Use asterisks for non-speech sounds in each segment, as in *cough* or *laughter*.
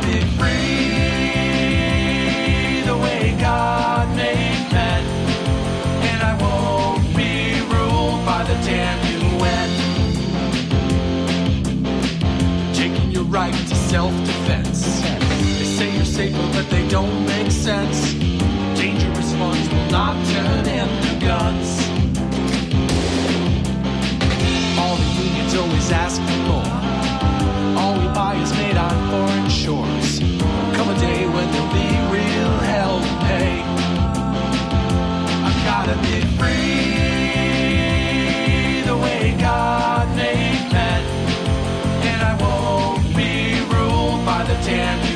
be free the way God made and I won't be ruled by the. Taking your right to self-defense. They say you're safer, but they don't make sense. Dangerous ones will turn into guns. All the unions always ask for more. All we buy is made on foreign shores. Come a day when there'll be real hell to pay. I've gotta be free the way God made men. And I won't be ruled by the damn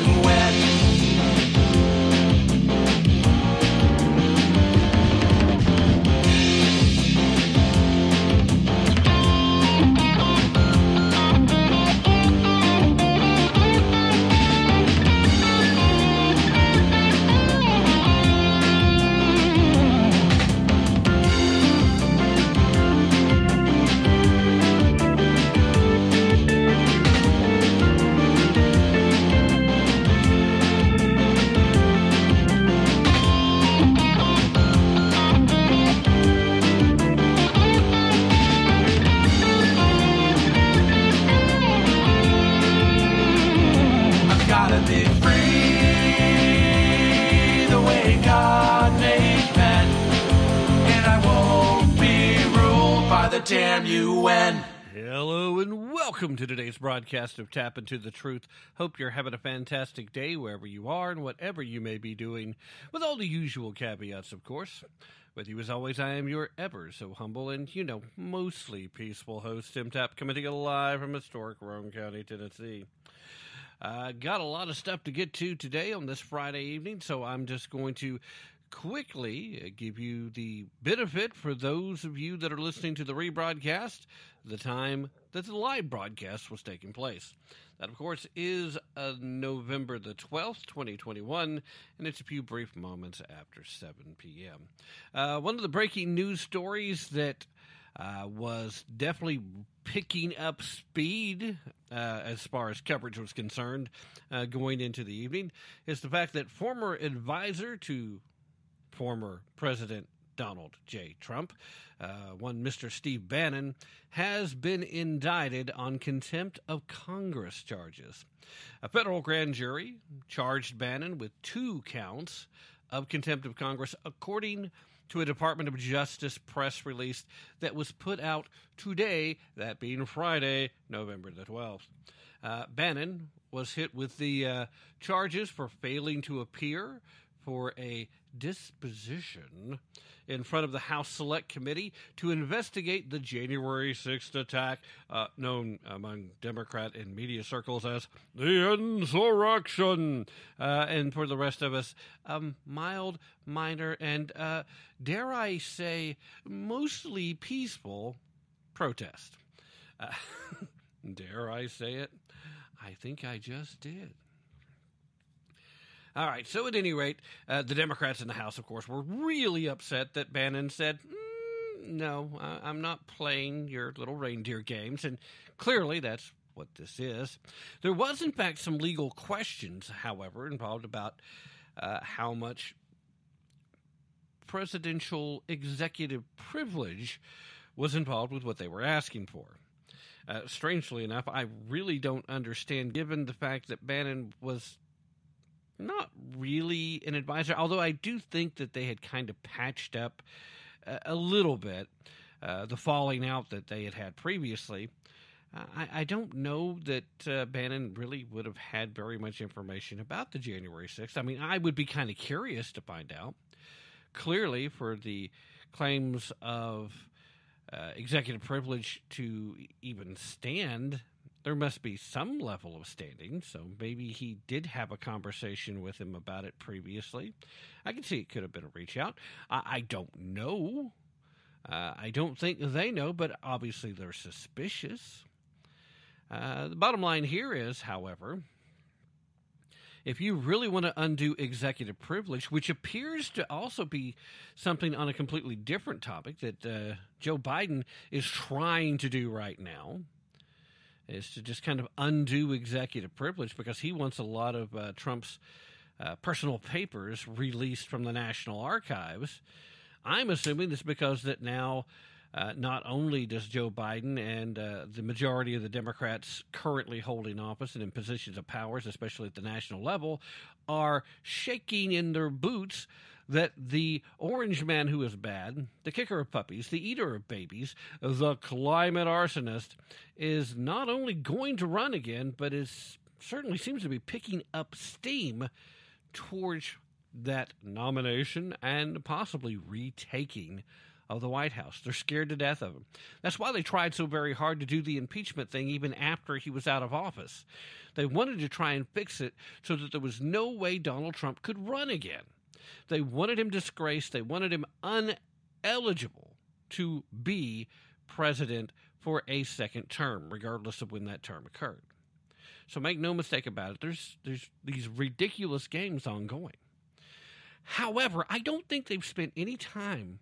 damn you! UN. Hello and welcome to today's broadcast of Tap Into the Truth. Hope you're having a fantastic day wherever you are and whatever you may be doing, with all the usual caveats, of course. With you as always, I am your ever so humble and, you know, mostly peaceful host, Tim Tap, coming to you live from historic Roane County, Tennessee. Uh, got a lot of stuff to get to today on this Friday evening, so I'm just going to quickly uh, give you the benefit for those of you that are listening to the rebroadcast, the time that the live broadcast was taking place. That, of course, is uh, November the 12th, 2021, and it's a few brief moments after 7 p.m. Uh, one of the breaking news stories that uh, was definitely picking up speed uh, as far as coverage was concerned uh, going into the evening is the fact that former advisor to former President Donald J. Trump, uh, one Mr. Steve Bannon, has been indicted on contempt of Congress charges. A federal grand jury charged Bannon with two counts of contempt of Congress, according to a Department of Justice press release that was put out today, that being Friday, November the 12th. Uh, Bannon was hit with the uh, charges for failing to appear for a disposition in front of the House Select Committee to investigate the January 6th attack, uh, known among Democrat and media circles as the insurrection. Uh, and for the rest of us, um, mild, minor, and uh, dare I say, mostly peaceful protest. Uh, *laughs* dare I say it? I think I just did. All right. So, at any rate, uh, the Democrats in the House, of course, were really upset that Bannon said, mm, "No, I- I'm not playing your little reindeer games," and clearly that's what this is. There was, in fact, some legal questions, however, involved about uh, how much presidential executive privilege was involved with what they were asking for. Uh, strangely enough, I really don't understand, given the fact that Bannon was not really an advisor, although I do think that they had kind of patched up a, a little bit uh, the falling out that they had had previously. Uh, I, I don't know that uh, Bannon really would have had very much information about the January 6th. I mean, I would be kind of curious to find out. Clearly, for the claims of uh, executive privilege to even stand, there must be some level of standing. So maybe he did have a conversation with him about it previously. I can see it could have been a reach out. I, I don't know. Uh, I don't think they know, but obviously they're suspicious. Uh, the bottom line here is, however, if you really want to undo executive privilege, which appears to also be something on a completely different topic that uh, Joe Biden is trying to do right now, is to just kind of undo executive privilege because he wants a lot of uh, Trump's uh, personal papers released from the National Archives. I'm assuming this because that now uh, not only does Joe Biden and uh, the majority of the Democrats currently holding office and in positions of powers, especially at the national level, are shaking in their boots that the orange man who is bad, the kicker of puppies, the eater of babies, the climate arsonist, is not only going to run again, but is certainly seems to be picking up steam towards that nomination and possibly retaking of the White House. They're scared to death of him. That's why they tried so very hard to do the impeachment thing even after he was out of office. They wanted to try and fix it so that there was no way Donald Trump could run again. They wanted him disgraced, they wanted him uneligible to be president for a second term, regardless of when that term occurred. So make no mistake about it, there's there's these ridiculous games ongoing. However, I don't think they've spent any time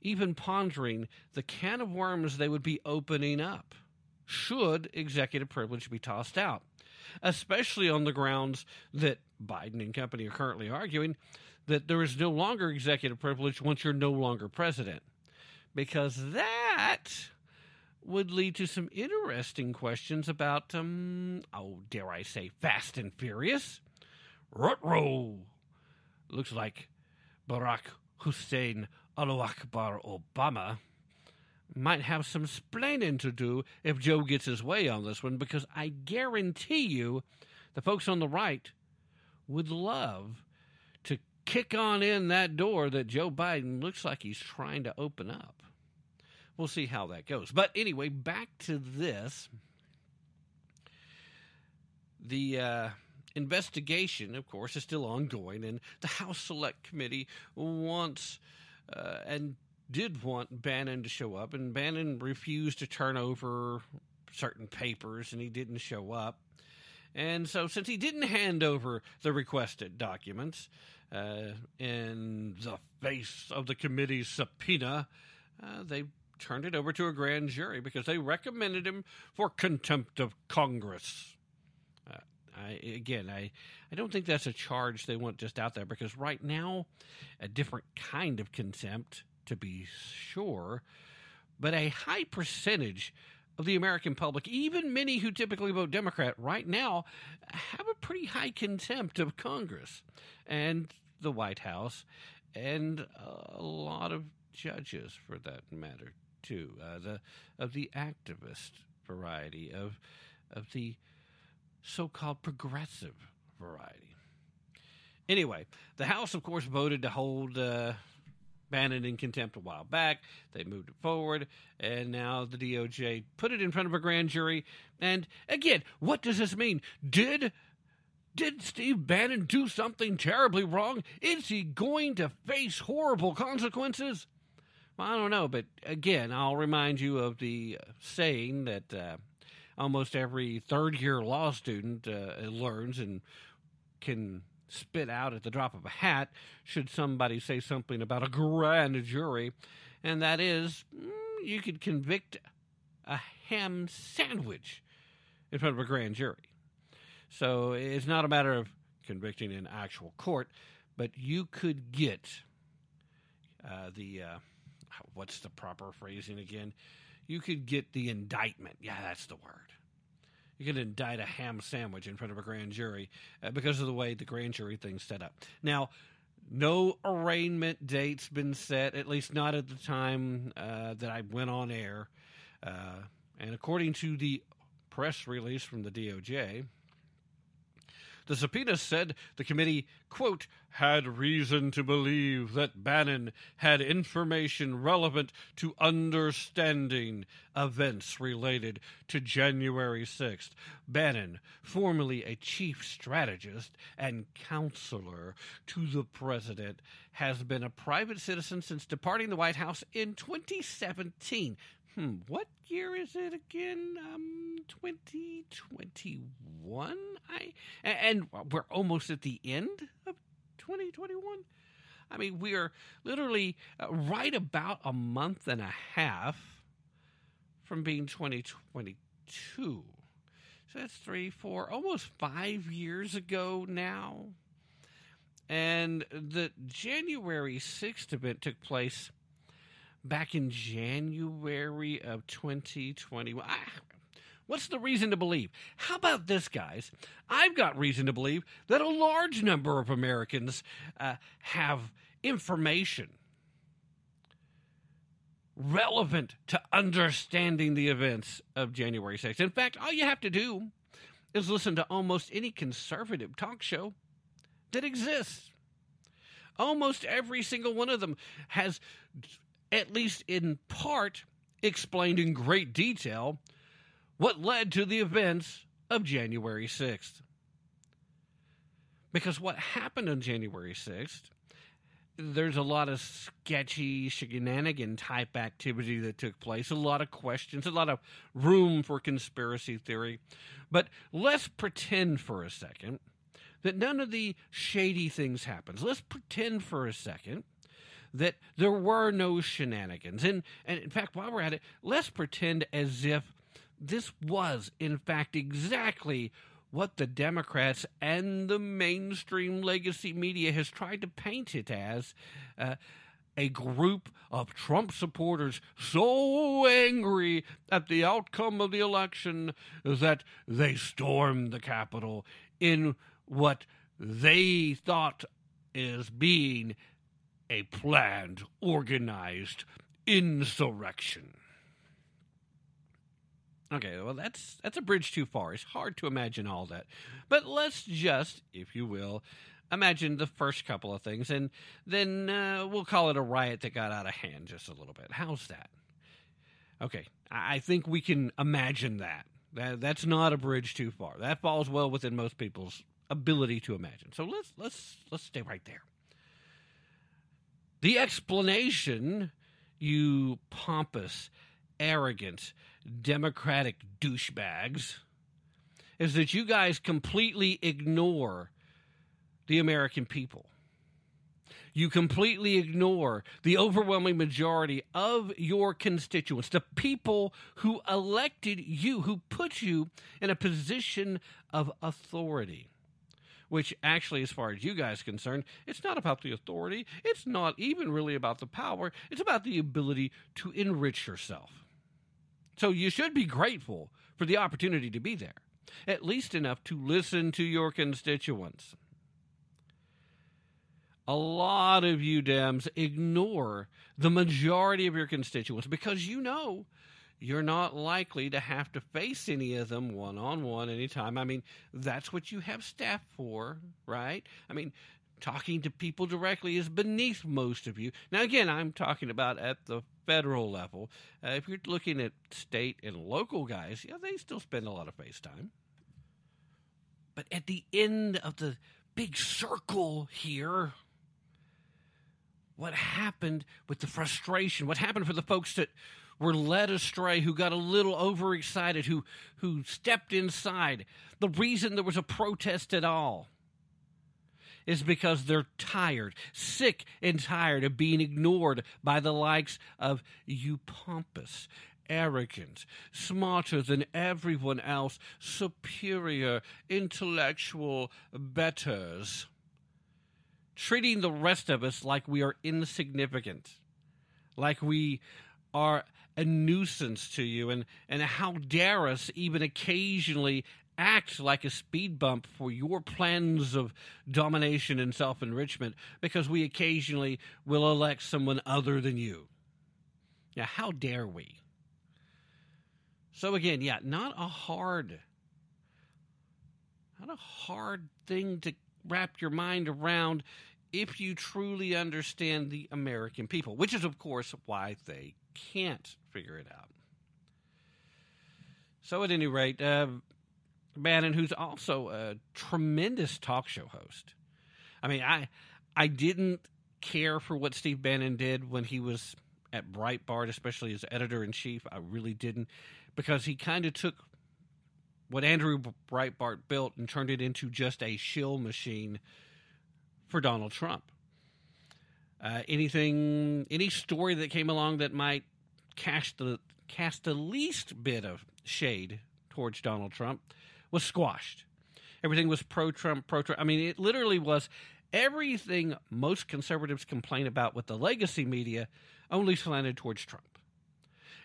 even pondering the can of worms they would be opening up should executive privilege be tossed out, especially on the grounds that Biden and company are currently arguing that there is no longer executive privilege once you're no longer president. Because that would lead to some interesting questions about, um, oh, dare I say, Fast and Furious. Rutro. Looks like Barack Hussein Allahu Akbar Obama might have some splaining to do if Joe gets his way on this one, because I guarantee you the folks on the right would love kick on in that door that Joe Biden looks like he's trying to open up. We'll see how that goes. But anyway, back to this. The uh, investigation, of course, is still ongoing, and the House Select Committee wants uh, and did want Bannon to show up, and Bannon refused to turn over certain papers, and he didn't show up. And so, since he didn't hand over the requested documents in the face of the committee's subpoena, uh, they turned it over to a grand jury because they recommended him for contempt of Congress. Uh, I, again, I, I don't think that's a charge they want just out there because right now, a different kind of contempt, to be sure, but a high percentage of the American public, even many who typically vote Democrat right now, have a pretty high contempt of Congress and the White House and a lot of judges, for that matter, too. Uh, the of the activist variety of of the so-called progressive variety. Anyway, the House, of course, voted to hold uh, Bannon in contempt a while back. They moved it forward, and now the DOJ put it in front of a grand jury. And again, what does this mean? Did did Steve Bannon do something terribly wrong? Is he going to face horrible consequences? Well, I don't know, but again, I'll remind you of the saying that uh, almost every third year law student uh, learns and can spit out at the drop of a hat should somebody say something about a grand jury, and that is mm, you could convict a ham sandwich in front of a grand jury. So it's not a matter of convicting in actual court, but you could get uh, the uh, what's the proper phrasing again? You could get the indictment. Yeah, that's the word you could indict a ham sandwich in front of a grand jury uh, because of the way the grand jury thing's set up. Now, no arraignment date's been set, at least not at the time uh, that I went on air. Uh, and according to the press release from the DOJ, The subpoena said the committee, quote, had reason to believe that Bannon had information relevant to understanding events related to January 6th. Bannon, formerly a chief strategist and counselor to the president, has been a private citizen since departing the White House in 2017 hmm, what year is it again? Um, 2021. I and we're almost at the end of 2021. I mean, we are literally uh, right about a month and a half from being 2022. So that's three, four, almost five years ago now. And the January 6th event took place back in January of 2020. What's the reason to believe? How about this, guys? I've got reason to believe that a large number of Americans uh, have information relevant to understanding the events of January 6th. In fact, all you have to do is listen to almost any conservative talk show that exists. Almost every single one of them has at least in part, explained in great detail what led to the events of January 6th. Because what happened on January 6th, there's a lot of sketchy shenanigan type activity that took place, a lot of questions, a lot of room for conspiracy theory. But let's pretend for a second that none of the shady things happens. Let's pretend for a second that there were no shenanigans. And, and in fact, while we're at it, let's pretend as if this was, in fact, exactly what the Democrats and the mainstream legacy media has tried to paint it as. Uh, a group of Trump supporters so angry at the outcome of the election that they stormed the Capitol in what they thought is being a planned, organized insurrection. Okay, well that's that's a bridge too far. It's hard to imagine all that. But let's just, if you will, imagine the first couple of things and then uh, we'll call it a riot that got out of hand just a little bit. How's that? Okay, I think we can imagine that. that that's not a bridge too far. That falls well within most people's ability to imagine. So let's let's let's stay right there. The explanation, you pompous, arrogant, democratic douchebags, is that you guys completely ignore the American people. You completely ignore the overwhelming majority of your constituents, the people who elected you, who put you in a position of authority which actually, as far as you guys are concerned, it's not about the authority. It's not even really about the power. It's about the ability to enrich yourself. So you should be grateful for the opportunity to be there, at least enough to listen to your constituents. A lot of you Dems ignore the majority of your constituents because you know you're not likely to have to face any of them one on one anytime. I mean, that's what you have staff for, right? I mean, talking to people directly is beneath most of you. Now, again, I'm talking about at the federal level. Uh, if you're looking at state and local guys, yeah, they still spend a lot of face time. But at the end of the big circle here, what happened with the frustration? What happened for the folks that were led astray, who got a little overexcited, who who stepped inside. The reason there was a protest at all is because they're tired, sick and tired of being ignored by the likes of you pompous, arrogant, smarter than everyone else, superior, intellectual betters, treating the rest of us like we are insignificant, like we are a nuisance to you and, and how dare us even occasionally act like a speed bump for your plans of domination and self enrichment because we occasionally will elect someone other than you. Now, how dare we? So, again, yeah, not a hard, not a hard thing to wrap your mind around if you truly understand the American people, which is, of course, why they can't figure it out. So, at any rate, uh, Bannon, who's also a tremendous talk show host. I mean, I I didn't care for what Steve Bannon did when he was at Breitbart, especially as editor in chief. I really didn't, because he kind of took what Andrew Breitbart built and turned it into just a shill machine for Donald Trump. Uh, anything, any story that came along that might cast the cast the least bit of shade towards Donald Trump was squashed. Everything was pro Trump, pro Trump. I mean, it literally was everything most conservatives complain about with the legacy media only slanted towards Trump.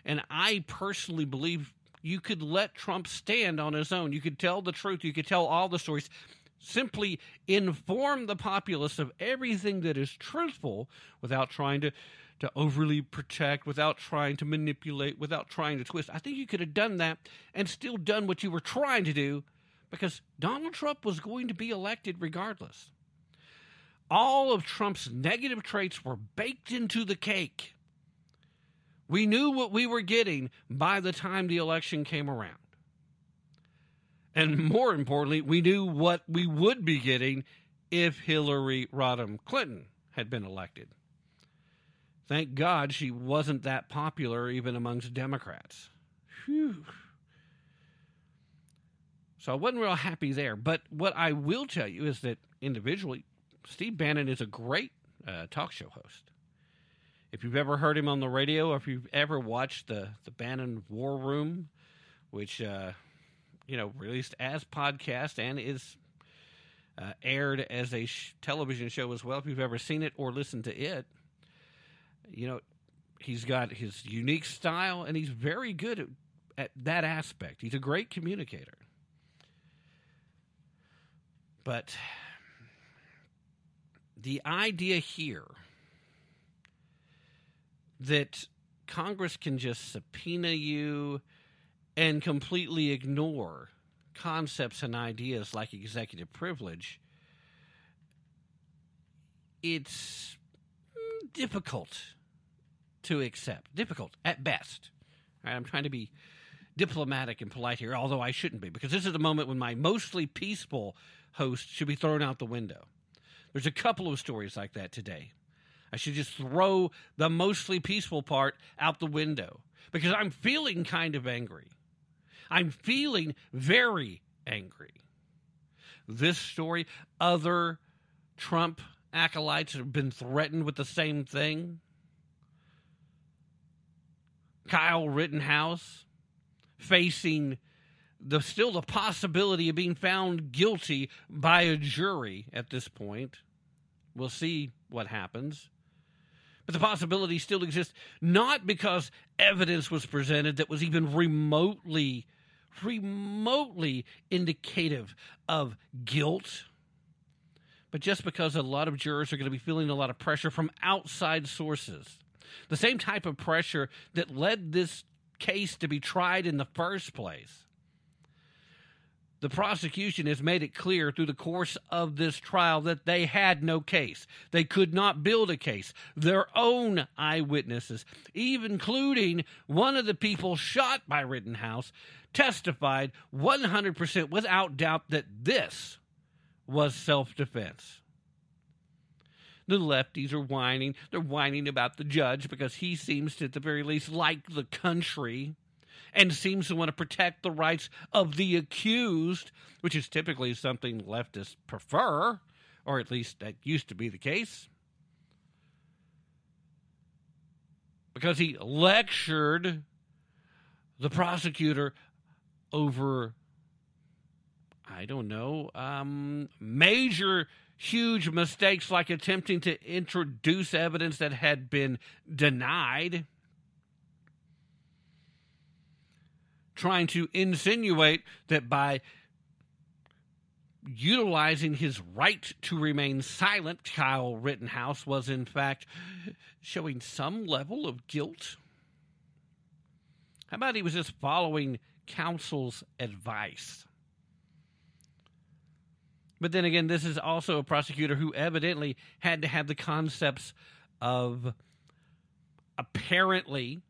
And I personally believe you could let Trump stand on his own. You could tell the truth. You could tell all the stories. Simply inform the populace of everything that is truthful without trying to, to overly protect, without trying to manipulate, without trying to twist. I think you could have done that and still done what you were trying to do because Donald Trump was going to be elected regardless. All of Trump's negative traits were baked into the cake. We knew what we were getting by the time the election came around. And more importantly, we knew what we would be getting if Hillary Rodham Clinton had been elected. Thank God she wasn't that popular even amongst Democrats. Phew. So I wasn't real happy there. But what I will tell you is that individually, Steve Bannon is a great uh, talk show host. If you've ever heard him on the radio, or if you've ever watched the the Bannon War Room, which uh, you know released as podcast and is uh, aired as a sh- television show as well, if you've ever seen it or listened to it, you know he's got his unique style and he's very good at, at that aspect. He's a great communicator. But the idea here that Congress can just subpoena you and completely ignore concepts and ideas like executive privilege, it's difficult to accept. Difficult at best. Right, I'm trying to be diplomatic and polite here, although I shouldn't be, because this is the moment when my mostly peaceful host should be thrown out the window. There's a couple of stories like that today. I should just throw the mostly peaceful part out the window because I'm feeling kind of angry. I'm feeling very angry. This story, other Trump acolytes have been threatened with the same thing. Kyle Rittenhouse facing the still the possibility of being found guilty by a jury at this point. We'll see what happens. But the possibility still exists, not because evidence was presented that was even remotely, remotely indicative of guilt, but just because a lot of jurors are going to be feeling a lot of pressure from outside sources. The same type of pressure that led this case to be tried in the first place the prosecution has made it clear through the course of this trial that they had no case. They could not build a case. Their own eyewitnesses, even including one of the people shot by Rittenhouse, testified 100% without doubt that this was self defense. The lefties are whining. They're whining about the judge because he seems to, at the very least, like the country and seems to want to protect the rights of the accused, which is typically something leftists prefer, or at least that used to be the case. Because he lectured the prosecutor over, I don't know, um, major, huge mistakes like attempting to introduce evidence that had been denied. Trying to insinuate that by utilizing his right to remain silent, Kyle Rittenhouse was in fact showing some level of guilt. How about he was just following counsel's advice? But then again, this is also a prosecutor who evidently had to have the concepts of apparently,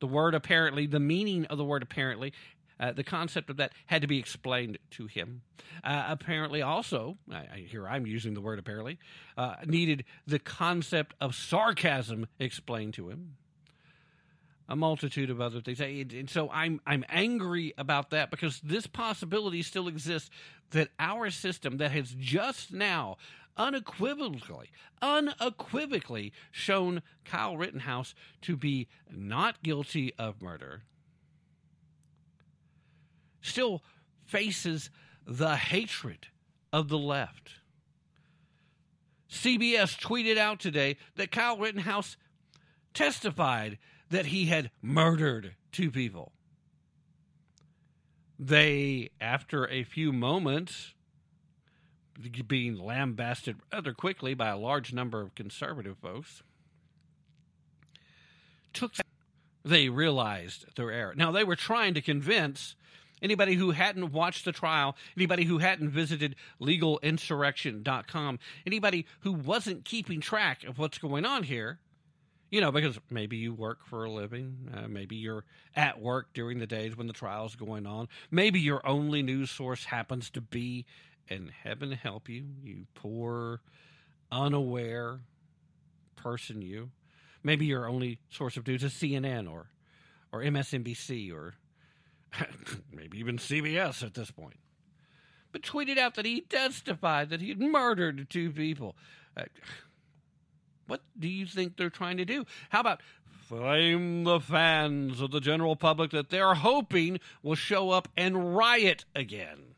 the word apparently, the meaning of the word apparently, uh, the concept of that had to be explained to him. Uh, apparently, also, I, I, here I'm using the word apparently, uh, needed the concept of sarcasm explained to him. A multitude of other things, and so I'm I'm angry about that because this possibility still exists that our system that has just now unequivocally, unequivocally shown Kyle Rittenhouse to be not guilty of murder, still faces the hatred of the left. CBS tweeted out today that Kyle Rittenhouse testified that he had murdered two people. They, after a few moments, being lambasted rather quickly by a large number of conservative folks, took they realized their error. Now they were trying to convince anybody who hadn't watched the trial, anybody who hadn't visited legalinsurrection.com, anybody who wasn't keeping track of what's going on here, you know, because maybe you work for a living, uh, maybe you're at work during the days when the trial's going on, maybe your only news source happens to be and heaven help you, you poor, unaware person, you. Maybe your only source of news is CNN or, or MSNBC or *laughs* maybe even CBS at this point. But tweeted out that he testified that he had murdered two people. Uh, what do you think they're trying to do? How about flame the fans of the general public that they're hoping will show up and riot again?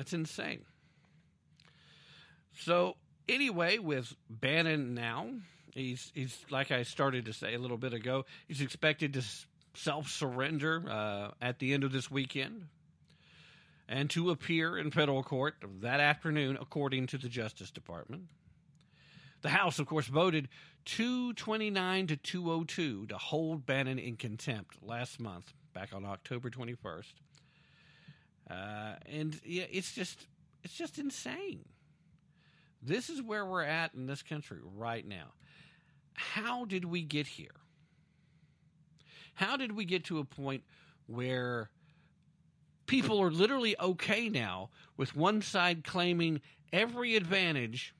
It's insane. So anyway, with Bannon now, he's he's like I started to say a little bit ago. He's expected to self surrender uh, at the end of this weekend and to appear in federal court that afternoon, according to the Justice Department. The House, of course, voted 229 to 202 to hold Bannon in contempt last month, back on October 21st. Uh, and yeah, it's just it's just insane. This is where we're at in this country right now. How did we get here? How did we get to a point where people are literally okay now with one side claiming every advantage,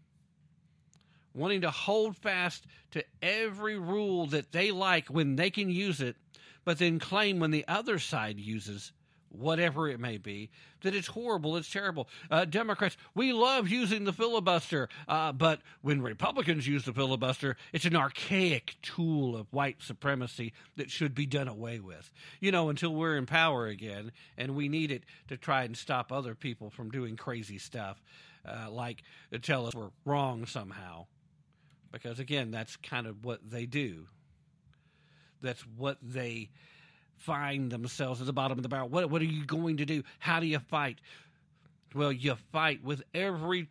wanting to hold fast to every rule that they like when they can use it, but then claim when the other side uses whatever it may be, that it's horrible, it's terrible. Uh, Democrats, we love using the filibuster, uh, but when Republicans use the filibuster, it's an archaic tool of white supremacy that should be done away with. You know, until we're in power again, and we need it to try and stop other people from doing crazy stuff, uh, like tell us we're wrong somehow. Because again, that's kind of what they do. That's what they find themselves at the bottom of the barrel. What, what are you going to do? How do you fight? Well, you fight with every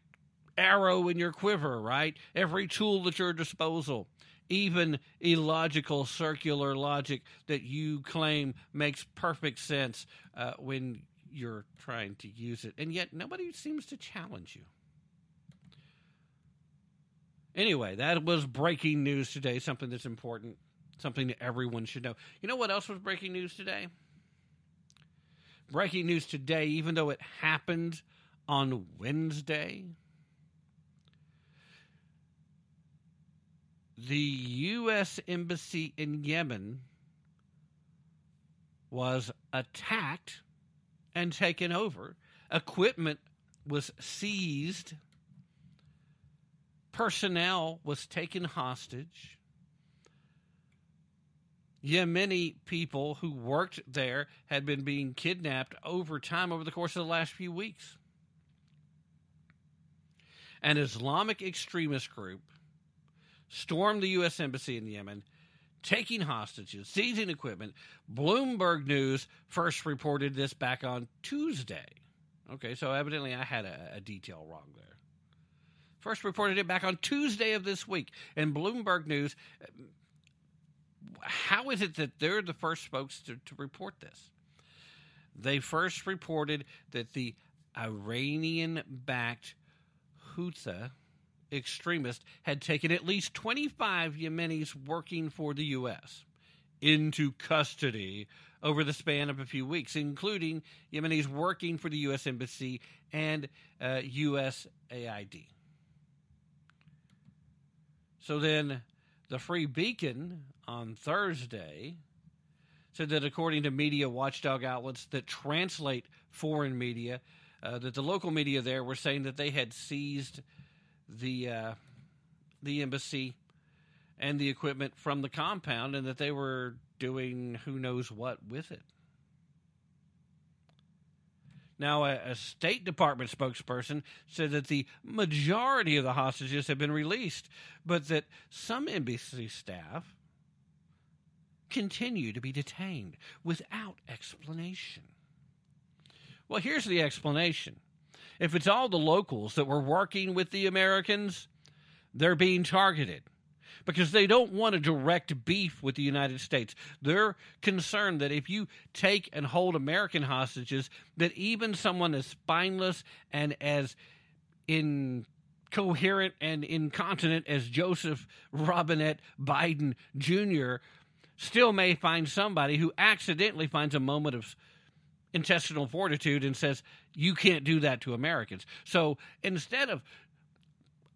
arrow in your quiver, right? Every tool at your disposal. Even illogical circular logic that you claim makes perfect sense uh, when you're trying to use it. And yet nobody seems to challenge you. Anyway, that was breaking news today, something that's important something that everyone should know. You know what else was breaking news today? Breaking news today, even though it happened on Wednesday, the U.S. Embassy in Yemen was attacked and taken over. Equipment was seized. Personnel was taken hostage. Yemeni people who worked there had been being kidnapped over time over the course of the last few weeks. An Islamic extremist group stormed the U.S. Embassy in Yemen, taking hostages, seizing equipment. Bloomberg News first reported this back on Tuesday. Okay, so evidently I had a, a detail wrong there. First reported it back on Tuesday of this week. And Bloomberg News how is it that they're the first folks to, to report this? they first reported that the Iranian backed Houthi extremist had taken at least 25 Yemenis working for the U.S. into custody over the span of a few weeks, including Yemenis working for the U.S. Embassy and uh, USAID. So then the Free Beacon on Thursday said that according to media watchdog outlets that translate foreign media, uh, that the local media there were saying that they had seized the uh, the embassy and the equipment from the compound, and that they were doing who knows what with it. Now, a, a, State Department spokesperson said that the majority of the hostages have been released, but that some embassy staff continue to be detained without explanation. Well, here's the explanation. If it's all the locals that were working with the Americans, they're being targeted because they don't want a direct beef with the United States. They're concerned that if you take and hold American hostages, that even someone as spineless and as incoherent and incontinent as Joseph Robinette Biden Jr. still may find somebody who accidentally finds a moment of intestinal fortitude and says, You can't do that to Americans. So instead of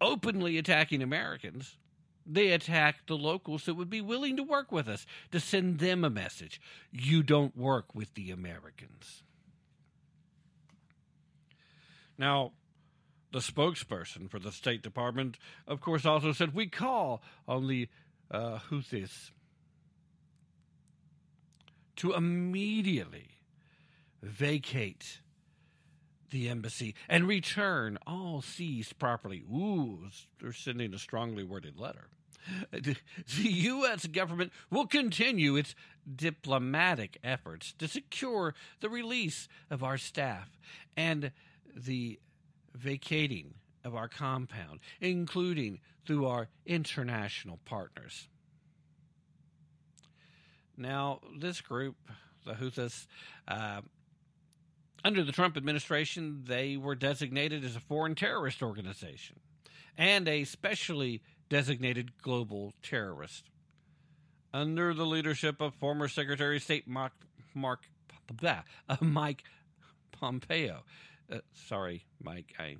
openly attacking Americans, they attack the locals that would be willing to work with us to send them a message. You don't work with the Americans. Now, the spokesperson for the State Department, of course, also said we call on the uh, Houthis to immediately vacate the embassy and return all seized property. Ooh, they're sending a strongly worded letter. The U.S. government will continue its diplomatic efforts to secure the release of our staff and the vacating of our compound, including through our international partners. Now, this group, the Houthis, uh, under the Trump administration, they were designated as a foreign terrorist organization and a specially designated global terrorist. Under the leadership of former Secretary of State Mark, Mark blah, uh, Mike Pompeo. Uh, sorry, Mike, I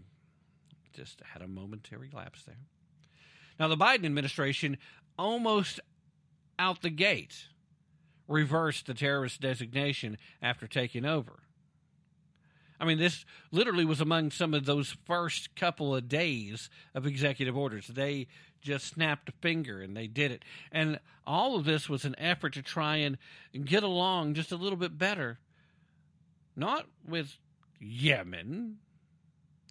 just had a momentary lapse there. Now, the Biden administration almost out the gate reversed the terrorist designation after taking over. I mean, this literally was among some of those first couple of days of executive orders. They just snapped a finger and they did it. And all of this was an effort to try and get along just a little bit better, not with Yemen,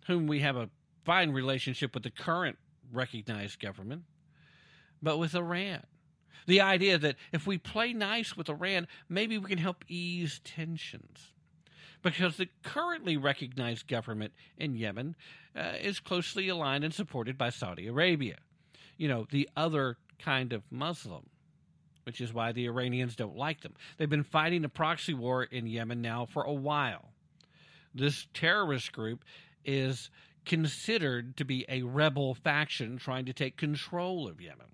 whom we have a fine relationship with the current recognized government, but with Iran. The idea that if we play nice with Iran, maybe we can help ease tensions because the currently recognized government in Yemen uh, is closely aligned and supported by Saudi Arabia. You know, the other kind of Muslim, which is why the Iranians don't like them. They've been fighting a proxy war in Yemen now for a while. This terrorist group is considered to be a rebel faction trying to take control of Yemen.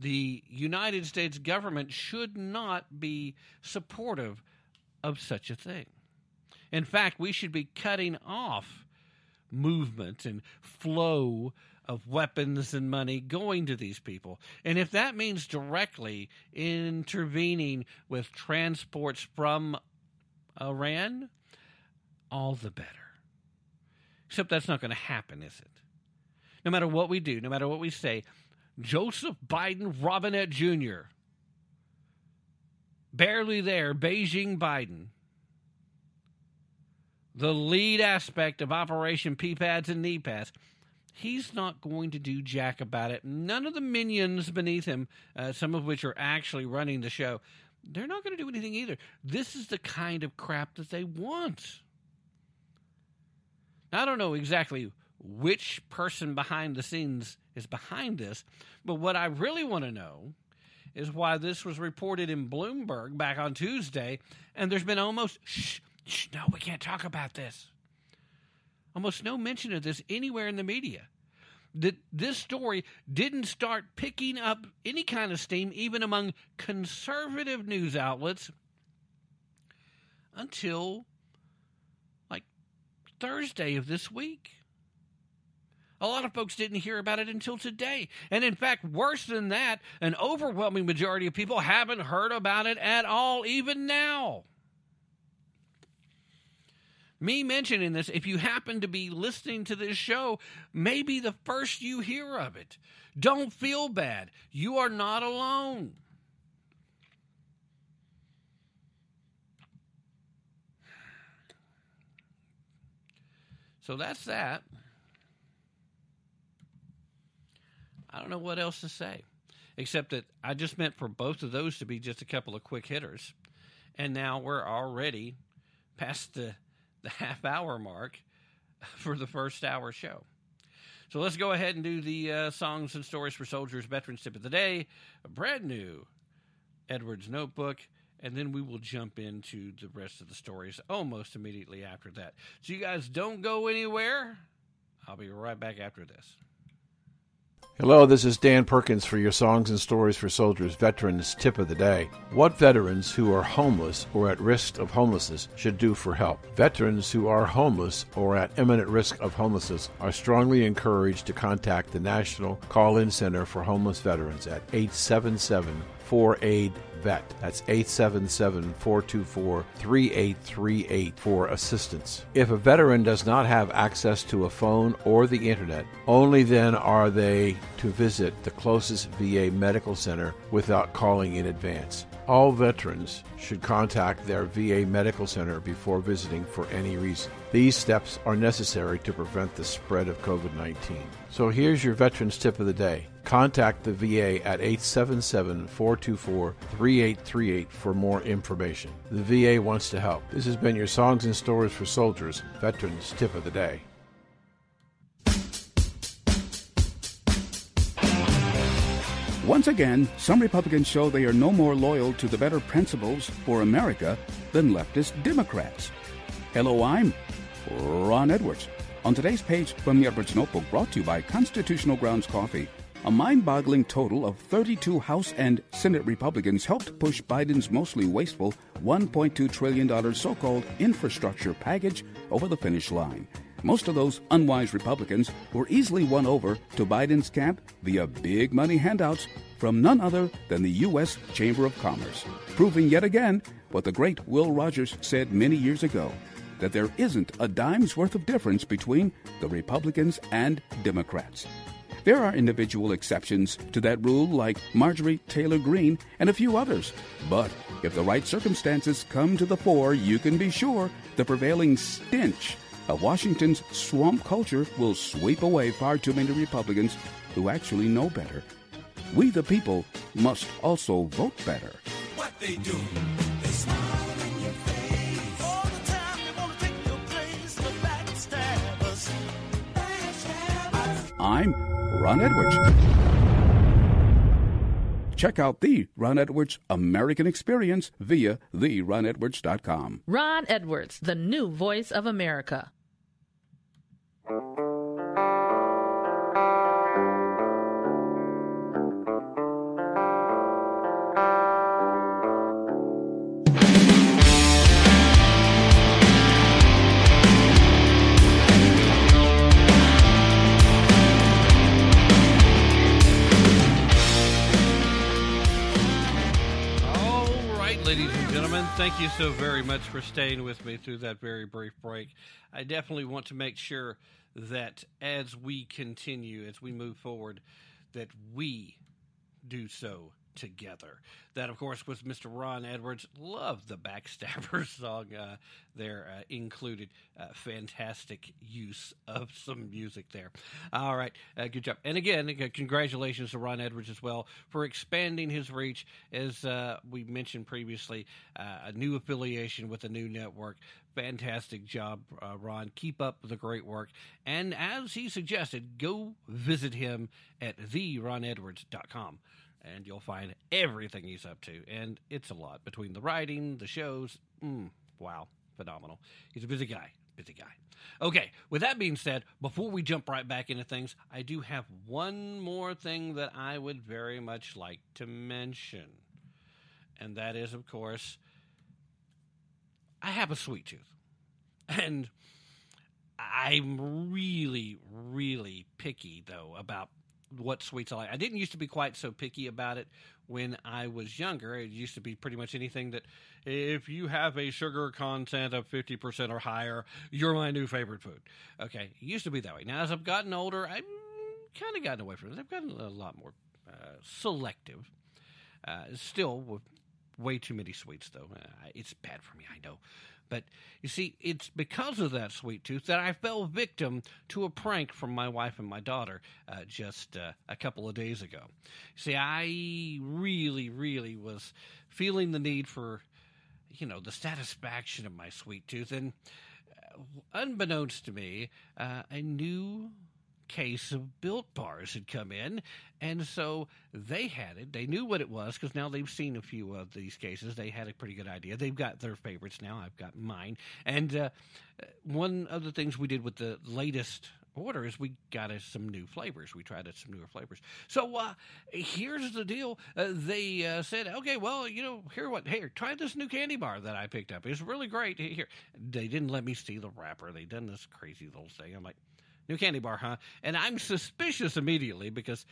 The United States government should not be supportive of such a thing. In fact, we should be cutting off movement and flow of weapons and money going to these people. And if that means directly intervening with transports from Iran, all the better. Except that's not going to happen, is it? No matter what we do, no matter what we say, Joseph Biden Robinette Jr barely there, Beijing Biden, the lead aspect of Operation Pee Pads and Knee Pads, he's not going to do jack about it. None of the minions beneath him, uh, some of which are actually running the show, they're not going to do anything either. This is the kind of crap that they want. I don't know exactly which person behind the scenes is behind this, but what I really want to know is why this was reported in Bloomberg back on Tuesday, and there's been almost shh, shh, no, we can't talk about this. Almost no mention of this anywhere in the media. That this story didn't start picking up any kind of steam, even among conservative news outlets, until like Thursday of this week. A lot of folks didn't hear about it until today. And in fact, worse than that, an overwhelming majority of people haven't heard about it at all, even now. Me mentioning this, if you happen to be listening to this show, maybe the first you hear of it. Don't feel bad. You are not alone. So that's that. I don't know what else to say, except that I just meant for both of those to be just a couple of quick hitters. And now we're already past the, the half hour mark for the first hour show. So let's go ahead and do the uh, songs and stories for soldiers, veterans tip of the day, a brand new Edwards notebook, and then we will jump into the rest of the stories almost immediately after that. So you guys don't go anywhere. I'll be right back after this. Hello, this is Dan Perkins for your Songs and Stories for Soldiers Veterans Tip of the Day. What veterans who are homeless or at risk of homelessness should do for help? Veterans who are homeless or at imminent risk of homelessness are strongly encouraged to contact the National Call In Center for Homeless Veterans at 877 4 aid vet. That's 877 424 3838 for assistance. If a veteran does not have access to a phone or the internet, only then are they to visit the closest VA medical center without calling in advance. All veterans should contact their VA medical center before visiting for any reason. These steps are necessary to prevent the spread of COVID 19. So here's your veterans tip of the day. Contact the VA at 877 424 3838 for more information. The VA wants to help. This has been your Songs and Stories for Soldiers Veterans Tip of the Day. Once again, some Republicans show they are no more loyal to the better principles for America than leftist Democrats. Hello, I'm Ron Edwards. On today's page from the Edwards Notebook, brought to you by Constitutional Grounds Coffee, a mind boggling total of 32 House and Senate Republicans helped push Biden's mostly wasteful $1.2 trillion so called infrastructure package over the finish line. Most of those unwise Republicans were easily won over to Biden's camp via big money handouts from none other than the U.S. Chamber of Commerce, proving yet again what the great Will Rogers said many years ago that there isn't a dime's worth of difference between the Republicans and Democrats. There are individual exceptions to that rule, like Marjorie Taylor Greene and a few others. But if the right circumstances come to the fore, you can be sure the prevailing stench of Washington's swamp culture will sweep away far too many Republicans who actually know better. We, the people, must also vote better. What they do, they smile in your face. Check out the Ron Edwards American Experience via theronedwards.com. Ron Edwards, the new voice of America. Thank you so very much for staying with me through that very brief break. I definitely want to make sure that as we continue, as we move forward, that we do so together. That, of course, was Mr. Ron Edwards. Love the Backstabber *laughs* song uh, there uh, included. Uh, fantastic use of some music there. All right, uh, good job. And again, uh, congratulations to Ron Edwards as well for expanding his reach. As uh, we mentioned previously, a new affiliation with a new network. Fantastic job, Ron. Keep up the great work. And as he suggested, go visit him at theronedwards.com. and you'll find everything he's up to. And it's a lot between the writing, the shows. Mm, wow, phenomenal. He's a busy guy, busy guy. Okay, with that being said, before we jump right back into things, I do have one more thing that I would very much like to mention. And that is, of course, I have a sweet tooth. And I'm really, really picky, though, about what sweets I like. I didn't used to be quite so picky about it when I was younger. It used to be pretty much anything that if you have a sugar content of 50% or higher, you're my new favorite food. Okay, it used to be that way. Now, as I've gotten older, I've kind of gotten away from it. I've gotten a lot more uh, selective. Uh, still with way too many sweets, though. Uh, it's bad for me, I know. But you see, it's because of that sweet tooth that I fell victim to a prank from my wife and my daughter uh, just uh, a couple of days ago. See, I really, really was feeling the need for, you know, the satisfaction of my sweet tooth. And uh, unbeknownst to me, uh, a new case of built bars had come in and so they had it they knew what it was because now they've seen a few of these cases they had a pretty good idea they've got their favorites now i've got mine and uh, one of the things we did with the latest order is we got us some new flavors. We tried some newer flavors. So uh, here's the deal. Uh, they uh, said, okay, well, you know, here what? Here, try this new candy bar that I picked up. It's really great. Here, they didn't let me see the wrapper. They done this crazy little thing. I'm like, New candy bar, huh? And I'm suspicious immediately because,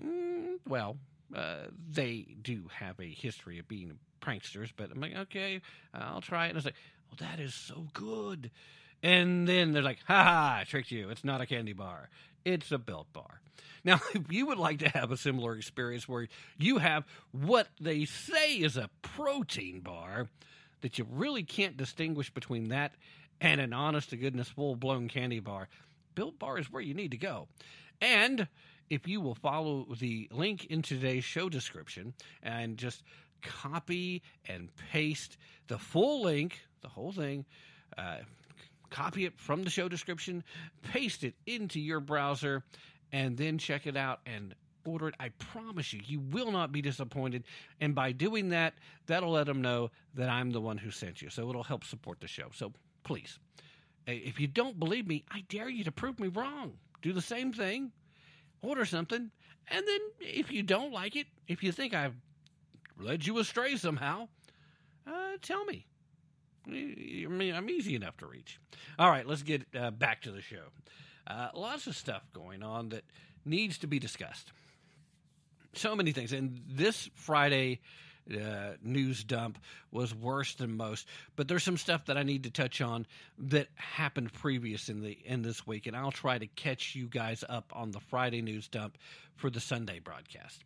mm, well, uh, they do have a history of being pranksters, but I'm like, okay, I'll try it. And I was like, well, that is so good. And then they're like, ha ha, I tricked you. It's not a candy bar, it's a Built Bar. Now, *laughs* if you would like to have a similar experience where you have what they say is a protein bar, that you really can't distinguish between that and an honest to goodness full blown candy bar, Built Bar is where you need to go. And if you will follow the link in today's show description and just copy and paste the full link, the whole thing, uh, copy it from the show description, paste it into your browser, and then check it out and order it. I promise you, you will not be disappointed. And by doing that, that'll let them know that I'm the one who sent you. So it'll help support the show. So please if you don't believe me, I dare you to prove me wrong. Do the same thing, order something, and then if you don't like it, if you think I've led you astray somehow, uh, tell me. I mean, I'm easy enough to reach. All right, let's get uh, back to the show. Uh, lots of stuff going on that needs to be discussed. So many things. And this Friday, uh, news dump was worse than most. But there's some stuff that I need to touch on that happened previous in the in this week, and I'll try to catch you guys up on the Friday news dump for the Sunday broadcast.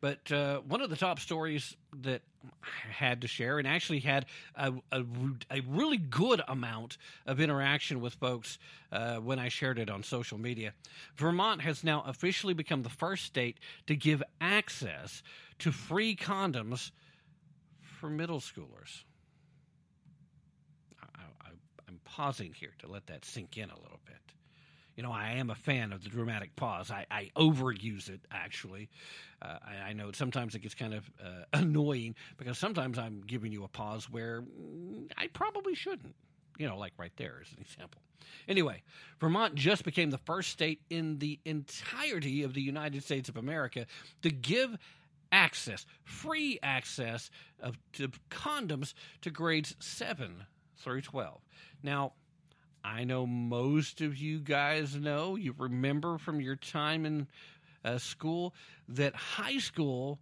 But uh, one of the top stories that I had to share, and actually had a, a, a really good amount of interaction with folks uh, when I shared it on social media. Vermont has now officially become the first state to give access to free condoms for middle schoolers. I, am pausing here to let that sink in a little bit. You know, I am a fan of the dramatic pause. I, I overuse it, actually. Uh, I, I, know sometimes it gets kind of uh, *laughs* annoying because sometimes I'm giving you a pause where I probably shouldn't. You know, like right there is an example. Anyway, Vermont just became the first state in the entirety of the United States of America to give access, free access of to condoms to grades 7 through 12. Now, I know most of you guys know, you remember from your time in uh, school that high school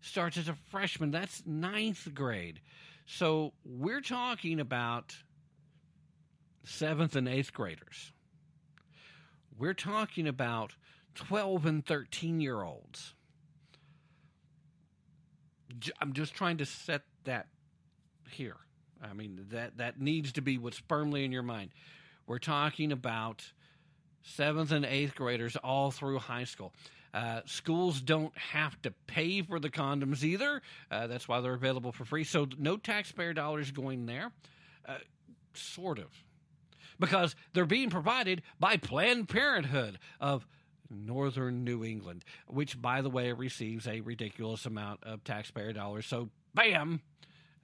starts as a freshman. That's ninth grade. So we're talking about seventh and eighth graders. We're talking about 12 and 13 year olds. I'm just trying to set that here. I mean that that needs to be what's firmly in your mind. We're talking about seventh and eighth graders all through high school. Uh, schools don't have to pay for the condoms either. Uh, that's why they're available for free. So no taxpayer dollars going there. Uh, sort of, because they're being provided by Planned Parenthood of Northern New England, which, by the way, receives a ridiculous amount of taxpayer dollars. So, bam,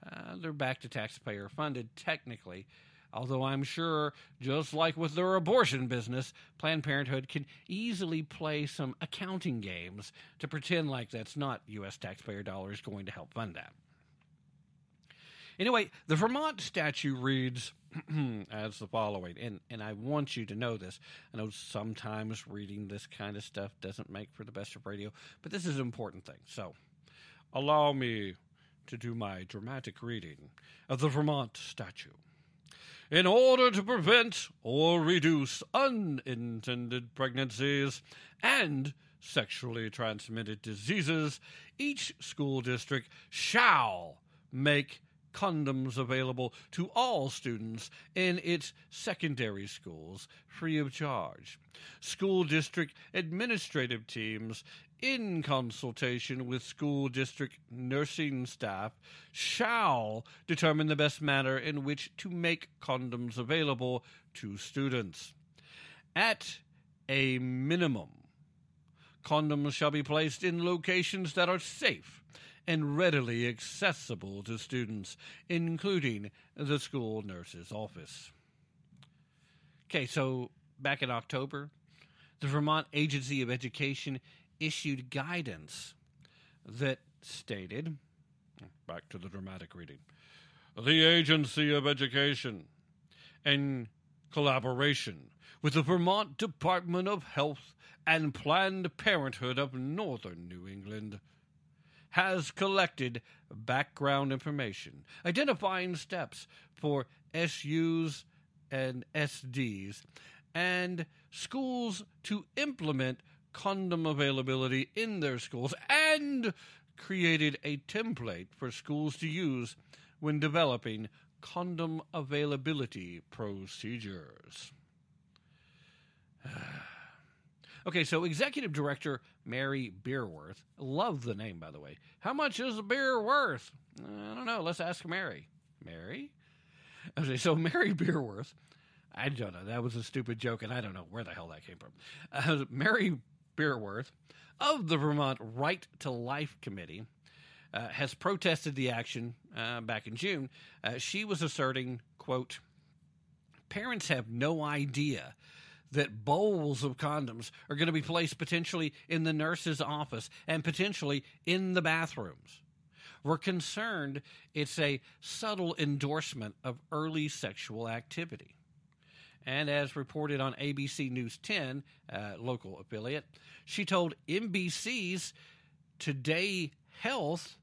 uh, they're back to taxpayer funded technically. Although I'm sure, just like with their abortion business, Planned Parenthood can easily play some accounting games to pretend like that's not U.S. taxpayer dollars going to help fund that. Anyway, the Vermont statute reads *clears throat* as the following, and, and I want you to know this. I know sometimes reading this kind of stuff doesn't make for the best of radio, but this is an important thing. So, allow me to do my dramatic reading of the Vermont statute. In order to prevent or reduce unintended pregnancies and sexually transmitted diseases, each school district shall make condoms available to all students in its secondary schools free of charge. School district administrative teams, in consultation with school district nursing staff, shall determine the best manner in which to make condoms available to students. At a minimum, condoms shall be placed in locations that are safe and readily accessible to students, including the school nurse's office. Okay, so back in October, the Vermont Agency of Education issued guidance that stated back to the dramatic reading the Agency of Education, in collaboration with the Vermont Department of Health and Planned Parenthood of Northern New England, has collected background information identifying steps for SUs and SDs and schools to implement condom availability in their schools and created a template for schools to use when developing condom availability procedures. *sighs* Ah. Okay, so Executive Director Mary Beerworth, love the name by the way. How much is a beer worth? I don't know. Let's ask Mary. Mary? Okay, so *laughs* Mary Beerworth, I don't know. That was a stupid joke, and I don't know where the hell that came from. Uh, *laughs* Mary Beerworth of the Vermont Right to Life Committee uh, has protested the action uh, back in June. Uh, she was asserting, quote, parents have no idea that bowls of condoms are going to be placed potentially in the nurse's office and potentially in the bathrooms. We're concerned it's a subtle endorsement of early sexual activity. And as reported on ABC News 10, uh, local affiliate, she told NBC's Today Health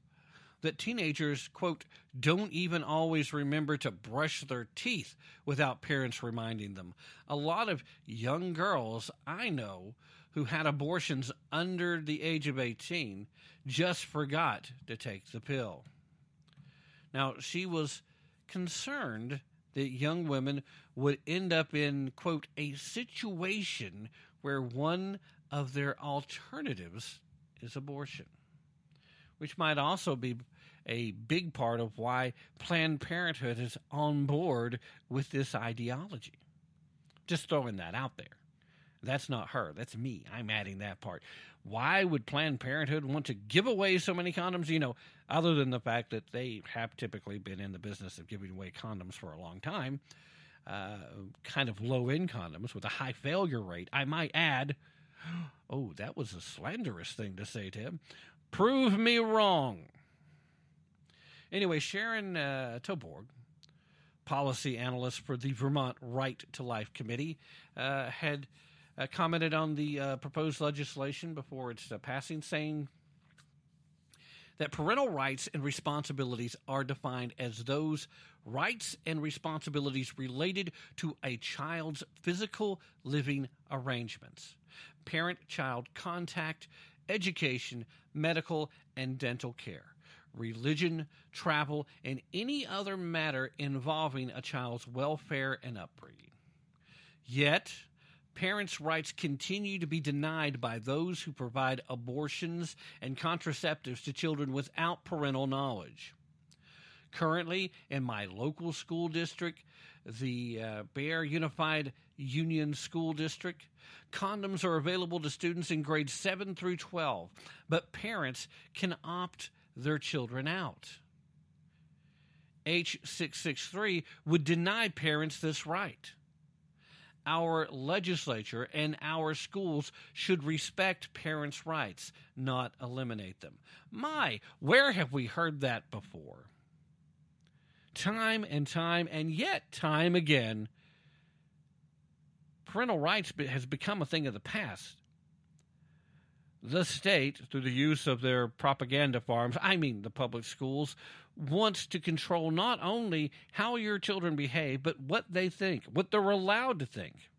that teenagers, quote, don't even always remember to brush their teeth without parents reminding them. A lot of young girls I know who had abortions under the age of 18 just forgot to take the pill. Now, she was concerned that young women would end up in, quote, a situation where one of their alternatives is abortion, which might also be a big part of why Planned Parenthood is on board with this ideology. Just throwing that out there. That's not her. That's me. I'm adding that part. Why would Planned Parenthood want to give away so many condoms? You know, other than the fact that they have typically been in the business of giving away condoms for a long time, uh, kind of low end condoms with a high failure rate. I might add, *gasps* oh, that was a slanderous thing to say, Tim. Prove me wrong. Anyway, Sharon uh, Toborg, policy analyst for the Vermont Right to Life Committee, uh, had uh, commented on the uh, proposed legislation before its uh, passing, saying that parental rights and responsibilities are defined as those rights and responsibilities related to a child's physical living arrangements, parent child contact, education, medical, and dental care religion, travel, and any other matter involving a child's welfare and upbringing. Yet, parents' rights continue to be denied by those who provide abortions and contraceptives to children without parental knowledge. Currently, in my local school district, the uh, Barre Unified Union School District, condoms are available to students in grades 7 through 12, but parents can opt their children out. H663 would deny parents this right. Our legislature and our schools should respect parents' rights, not eliminate them. My, where have we heard that before? Time and time and yet time again, parental rights has become a thing of the past. The state, through the use of their propaganda farms, I mean the public schools, wants to control not only how your children behave, but what they think, what they're allowed to think.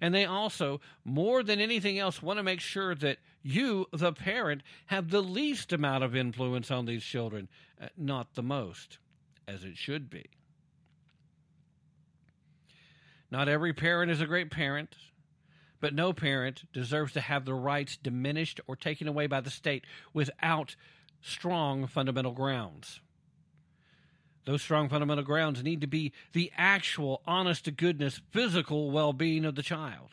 And they also, more than anything else, want to make sure that you, the parent, have the least amount of influence on these children, uh, not the most, as it should be. Not every parent is a great parent, but no parent deserves to have their rights diminished or taken away by the state without strong fundamental grounds. Those strong fundamental grounds need to be the actual, honest to goodness, physical well being of the child.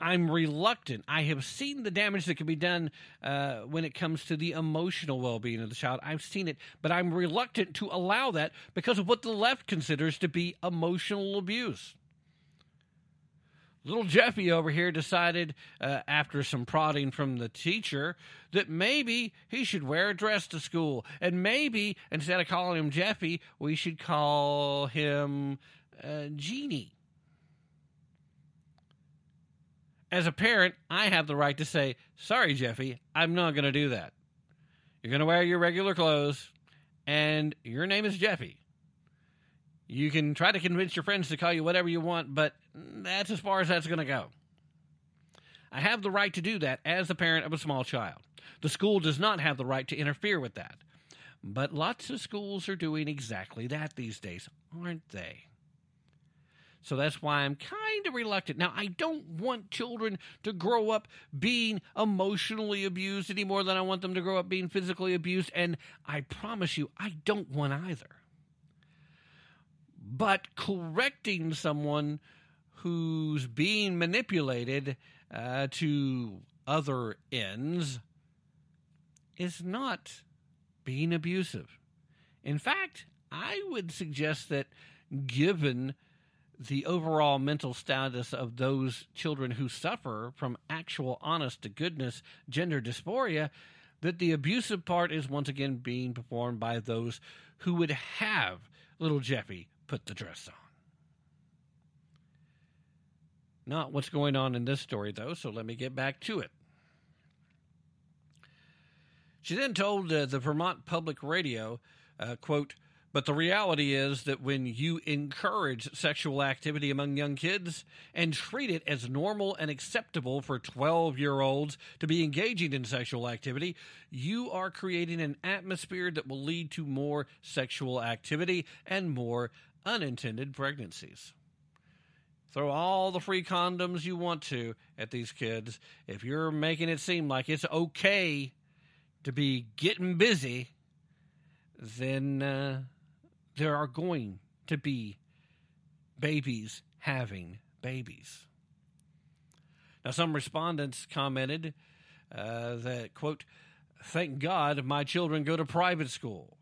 I'm reluctant. I have seen the damage that can be done uh, when it comes to the emotional well being of the child. I've seen it, but I'm reluctant to allow that because of what the left considers to be emotional abuse. Little Jeffy over here decided, uh, after some prodding from the teacher, that maybe he should wear a dress to school. And maybe, instead of calling him Jeffy, we should call him uh, Jeannie. As a parent, I have the right to say, sorry, Jeffy, I'm not going to do that. You're going to wear your regular clothes, and your name is Jeffy. You can try to convince your friends to call you whatever you want, but that's as far as that's going to go. I have the right to do that as the parent of a small child. The school does not have the right to interfere with that. But lots of schools are doing exactly that these days, aren't they? So that's why I'm kind of reluctant. Now, I don't want children to grow up being emotionally abused any more than I want them to grow up being physically abused. And I promise you, I don't want either. But correcting someone who's being manipulated uh, to other ends is not being abusive. In fact, I would suggest that given the overall mental status of those children who suffer from actual honest to goodness gender dysphoria, that the abusive part is once again being performed by those who would have little Jeffy put the dress on. Not what's going on in this story, though, so let me get back to it. She then told uh, the Vermont Public Radio, uh, quote, but the reality is that when you encourage sexual activity among young kids and treat it as normal and acceptable for 12 year olds to be engaging in sexual activity, you are creating an atmosphere that will lead to more sexual activity and more unintended pregnancies. Throw all the free condoms you want to at these kids. If you're making it seem like it's okay to be getting busy, then uh, there are going to be babies having babies. Now, some respondents commented uh, that, quote, thank God my children go to private school.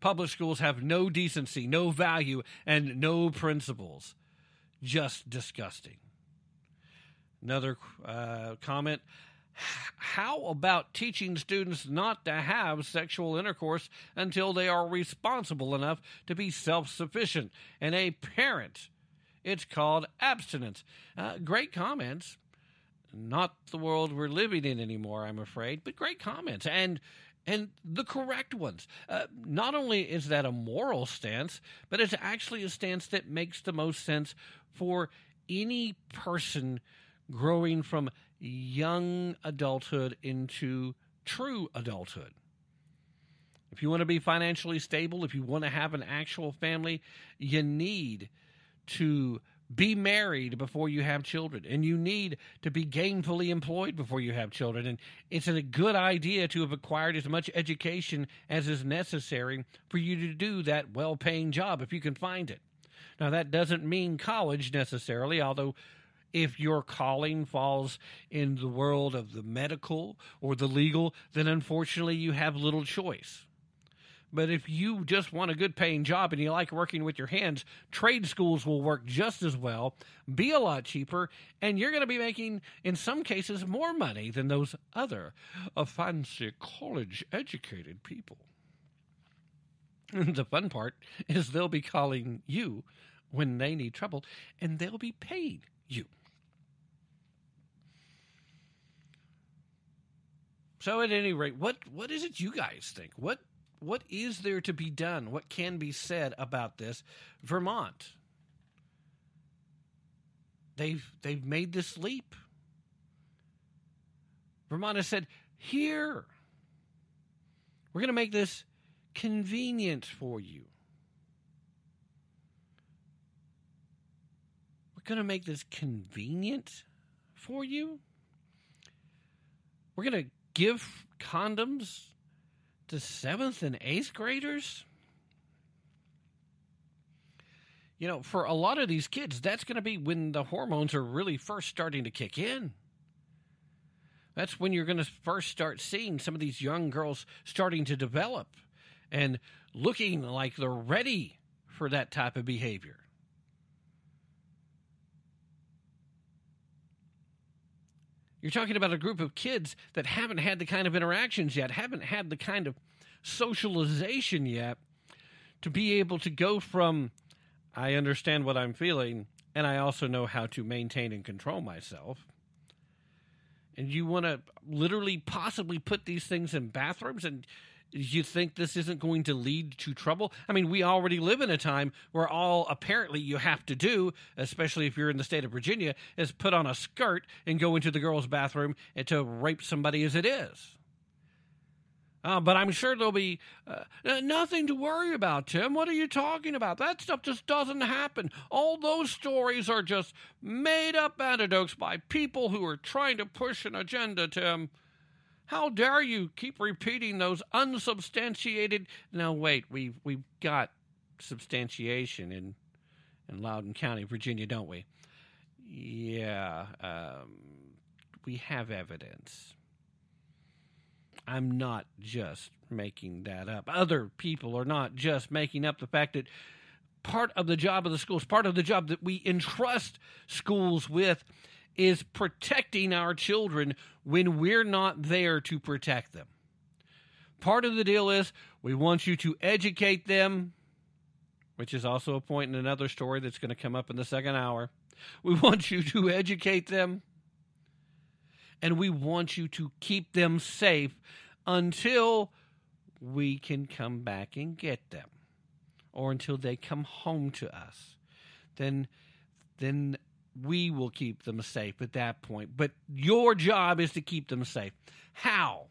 Public schools have no decency, no value, and no principles. Just disgusting. Another uh, comment how about teaching students not to have sexual intercourse until they are responsible enough to be self sufficient and a parent? It's called abstinence. Uh, great comments. Not the world we're living in anymore, I'm afraid, but great comments and and the correct ones. Uh, not only is that a moral stance, but it's actually a stance that makes the most sense for any person growing from young adulthood into true adulthood. If you want to be financially stable, if you want to have an actual family, you need to be married before you have children and you need to be gainfully employed before you have children and it's a good idea to have acquired as much education as is necessary for you to do that well-paying job if you can find it. Now that doesn't mean college necessarily although if your calling falls in the world of the medical or the legal then unfortunately you have little choice but if you just want a good paying job and you like working with your hands, trade schools will work just as well, be a lot cheaper, and you're going to be making, in some cases, more money than those other uh, fancy college educated people. the fun part is they'll be calling you when they need trouble, and they'll be paying you. So, at any rate, what what is it you guys think? What what is there to be done? What can be said about this? Vermont. They've they've made this leap. Vermont has said, "Here, we're going to make this convenient for you. We're going to make this convenient for you. We're going to give condoms to seventh and eighth graders? You know, for a lot of these kids, that's going to be when the hormones are really first starting to kick in. That's when you're going to first start seeing some of these young girls starting to develop and looking like they're ready for that type of behavior. You're talking about a group of kids that haven't had the kind of interactions yet, haven't had the kind of socialization yet to be able to go from, I understand what I'm feeling, and I also know how to maintain and control myself. And you want to literally possibly put these things in bathrooms and you think this isn't going to lead to trouble? I mean, we already live in a time where all apparently you have to do, especially if you're in the state of Virginia, is put on a skirt and go into the girls' bathroom and to rape somebody as it is. Uh, but I'm sure there'll be uh, nothing to worry about, Tim. What are you talking about? That stuff just doesn't happen. All those stories are just made up anecdotes by people who are trying to push an agenda, Tim. How dare you keep repeating those unsubstantiated? Now wait, we've we've got substantiation in in Loudoun County, Virginia, don't we? Yeah, um, we have evidence. I'm not just making that up. Other people are not just making up the fact that part of the job of the schools, part of the job that we entrust schools with, is protecting our children when we're not there to protect them. Part of the deal is we want you to educate them, which is also a point in another story that's going to come up in the second hour. We want you to educate them, and we want you to keep them safe until we can come back and get them or until they come home to us. Then then we will keep them safe at that point. But your job is to keep them safe. How?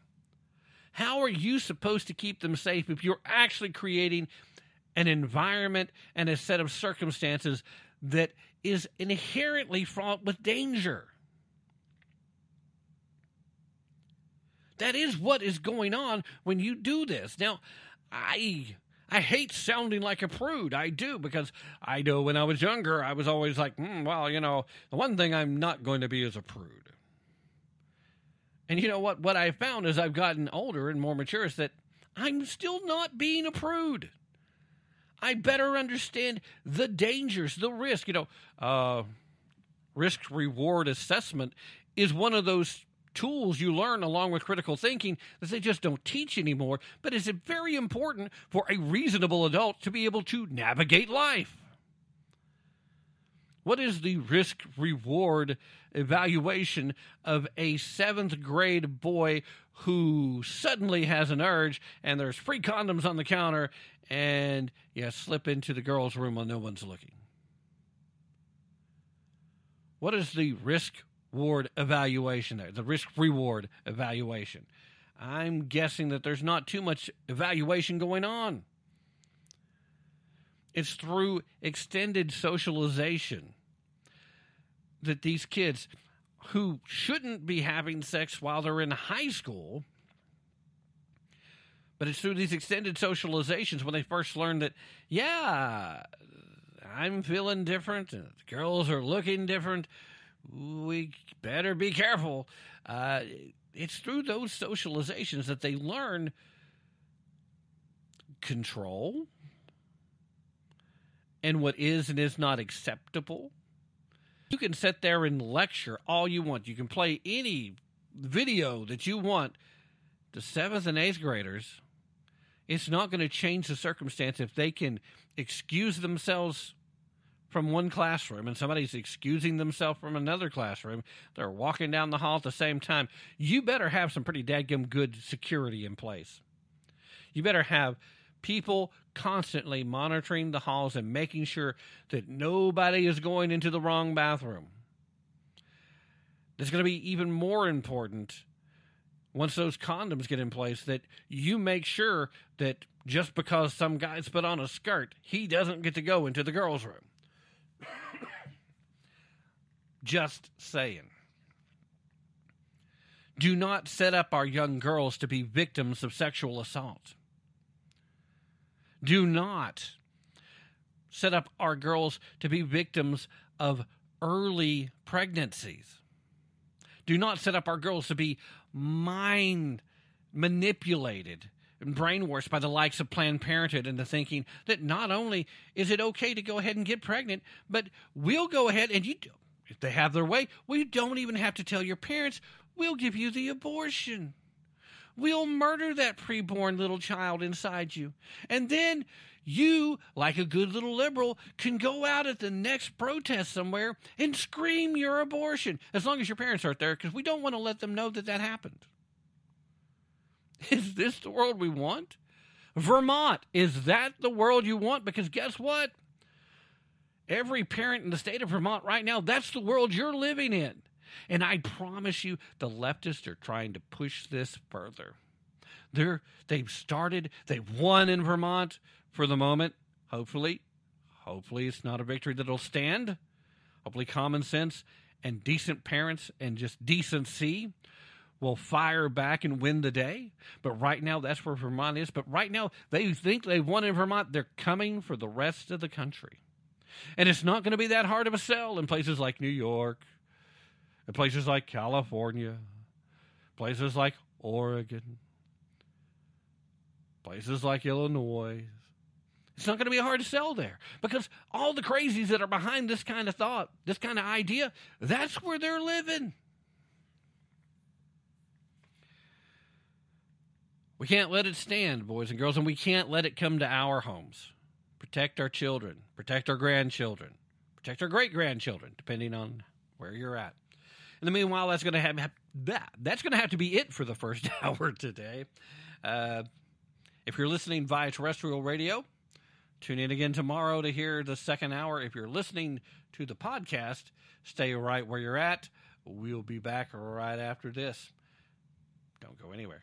How are you supposed to keep them safe if you're actually creating an environment and a set of circumstances that is inherently fraught with danger? That is what is going on when you do this. Now, I I hate sounding like a prude. I do because I know when I was younger, I was always like, mm, well, you know, the one thing I'm not going to be is a prude. And you know what? What I've found as I've gotten older and more mature is that I'm still not being a prude. I better understand the dangers, the risk. You know, uh, risk reward assessment is one of those tools you learn along with critical thinking that they just don't teach anymore, but is very important for a reasonable adult to be able to navigate life. What is the risk reward evaluation of a seventh grade boy who suddenly has an urge and there's free condoms on the counter and you slip into the girl's room while no one's looking? What is the risk reward evaluation there, the risk reward evaluation. I'm guessing that there's not too much evaluation going on. It's through extended socialization that these kids who shouldn't be having sex while they're in high school, but it's through these extended socializations when they first learn that, yeah, I'm feeling different, and girls are looking different. We better be careful. Uh, it's through those socializations that they learn control and what is and is not acceptable. You can sit there and lecture all you want. You can play any video that you want to seventh and eighth graders. It's not going to change the circumstance if they can excuse themselves from one classroom and somebody's excusing themselves from another classroom. They're walking down the hall at the same time. You better have some pretty dadgum good security in place. You better have people constantly monitoring the halls and making sure that nobody is going into the wrong bathroom. It's going to be even more important once those condoms get in place that you make sure that just because some guy's put on a skirt, he doesn't get to go into the girls' room. Just saying. Do not set up our young girls to be victims of sexual assault. Do not set up our girls to be victims of early pregnancies. Do not set up our girls to be mind manipulated and brainwashed by the likes of Planned Parenthood into thinking that not only is it okay to go ahead and get pregnant, but we'll go ahead and you, if they have their way, we don't even have to tell your parents. We'll give you the abortion. We'll murder that preborn little child inside you. And then you, like a good little liberal, can go out at the next protest somewhere and scream your abortion, as long as your parents aren't there, because we don't want to let them know that that happened. *laughs* Is this the world we want? Vermont, is that the world you want? Because guess what? Every parent in the state of Vermont right now, that's the world you're living in. And I promise you, the leftists are trying to push this further. They're, they've started, they've won in Vermont for the moment. Hopefully, hopefully it's not a victory that'll stand. Hopefully, common sense and decent parents and just decency will fire back and win the day. But right now, that's where Vermont is. But right now, they think they've won in Vermont. They're coming for the rest of the country. And it's not going to be that hard of a sell in places like New York, in places like California, places like Oregon, places like Illinois. It's not going to be hard to sell there because all the crazies that are behind this kind of thought, this kind of idea, that's where they're living. We can't let it stand, boys and girls, and we can't let it come to our homes. Protect our children, protect our grandchildren, protect our great grandchildren, depending on where you're at. In the meanwhile, that's going to have that. That's going to have to be it for the first *laughs* hour today. Uh, if you're listening via terrestrial radio, tune in again tomorrow to hear the second hour. If you're listening to the podcast, stay right where you're at. We'll be back right after this. Don't go anywhere.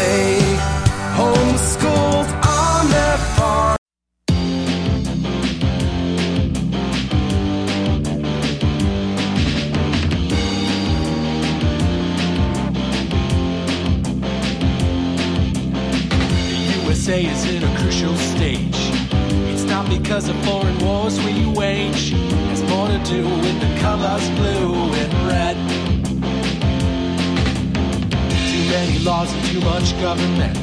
They homeschooled on their farm. The USA is in a crucial stage. It's not because of foreign wars we wage. It's more to do with the colors blue and red. Many laws and too much government.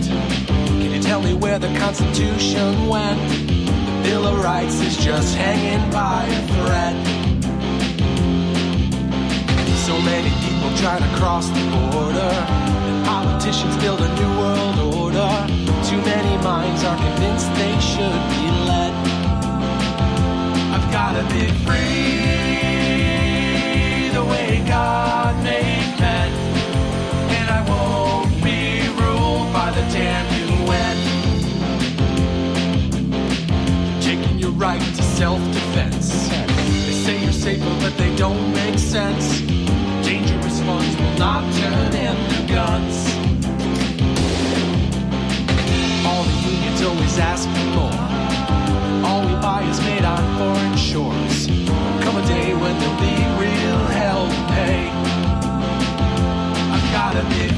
Can you tell me where the Constitution went? The Bill of Rights is just hanging by a thread. So many people try to cross the border. And politicians build a new world order. Too many minds are convinced they should be led. I've gotta be free self-defense. They say you're safer, but they don't make sense. Dangerous ones will not turn into guns. All the unions always ask for more. All we buy is made on foreign shores. Come a day when there'll be real hell to pay. I've gotta be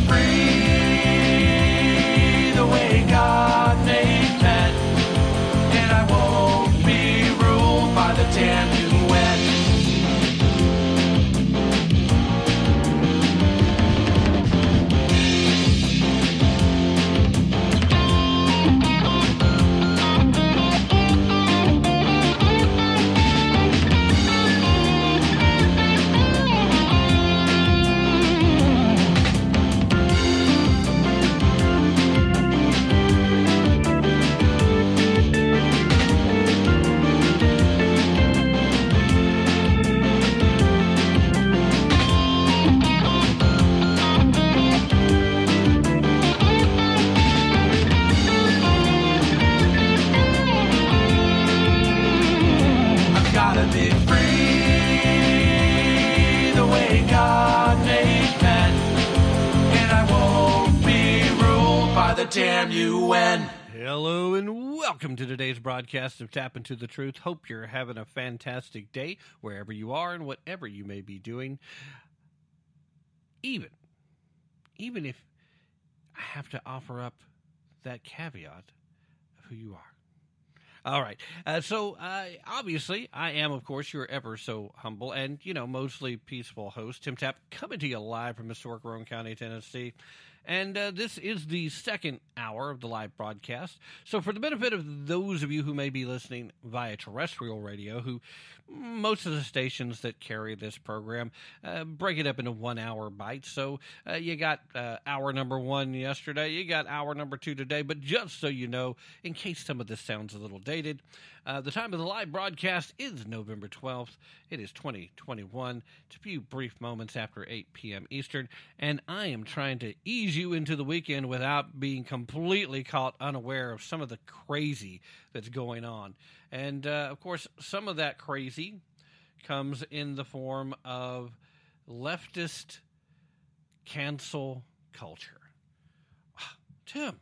damn UN. Hello and welcome to today's broadcast of Tap Into the Truth. Hope you're having a fantastic day wherever you are and whatever you may be doing. Even, even if I have to offer up that caveat of who you are. All right. Uh, so, uh, obviously, I am, of course, your ever so humble and, you know, mostly peaceful host, Tim Tapp, coming to you live from historic Roane County, Tennessee. And uh, this is the second hour of the live broadcast. So, for the benefit of those of you who may be listening via terrestrial radio, who most of the stations that carry this program uh, break it up into one hour bites. So, uh, you got uh, hour number one yesterday, you got hour number two today. But just so you know, in case some of this sounds a little dated, uh, the time of the live broadcast is November 12th. It is 2021. It's a few brief moments after 8 p.m. Eastern, and I am trying to ease you into the weekend without being completely caught unaware of some of the crazy that's going on. And uh, of course, some of that crazy comes in the form of leftist cancel culture. *sighs* Tim,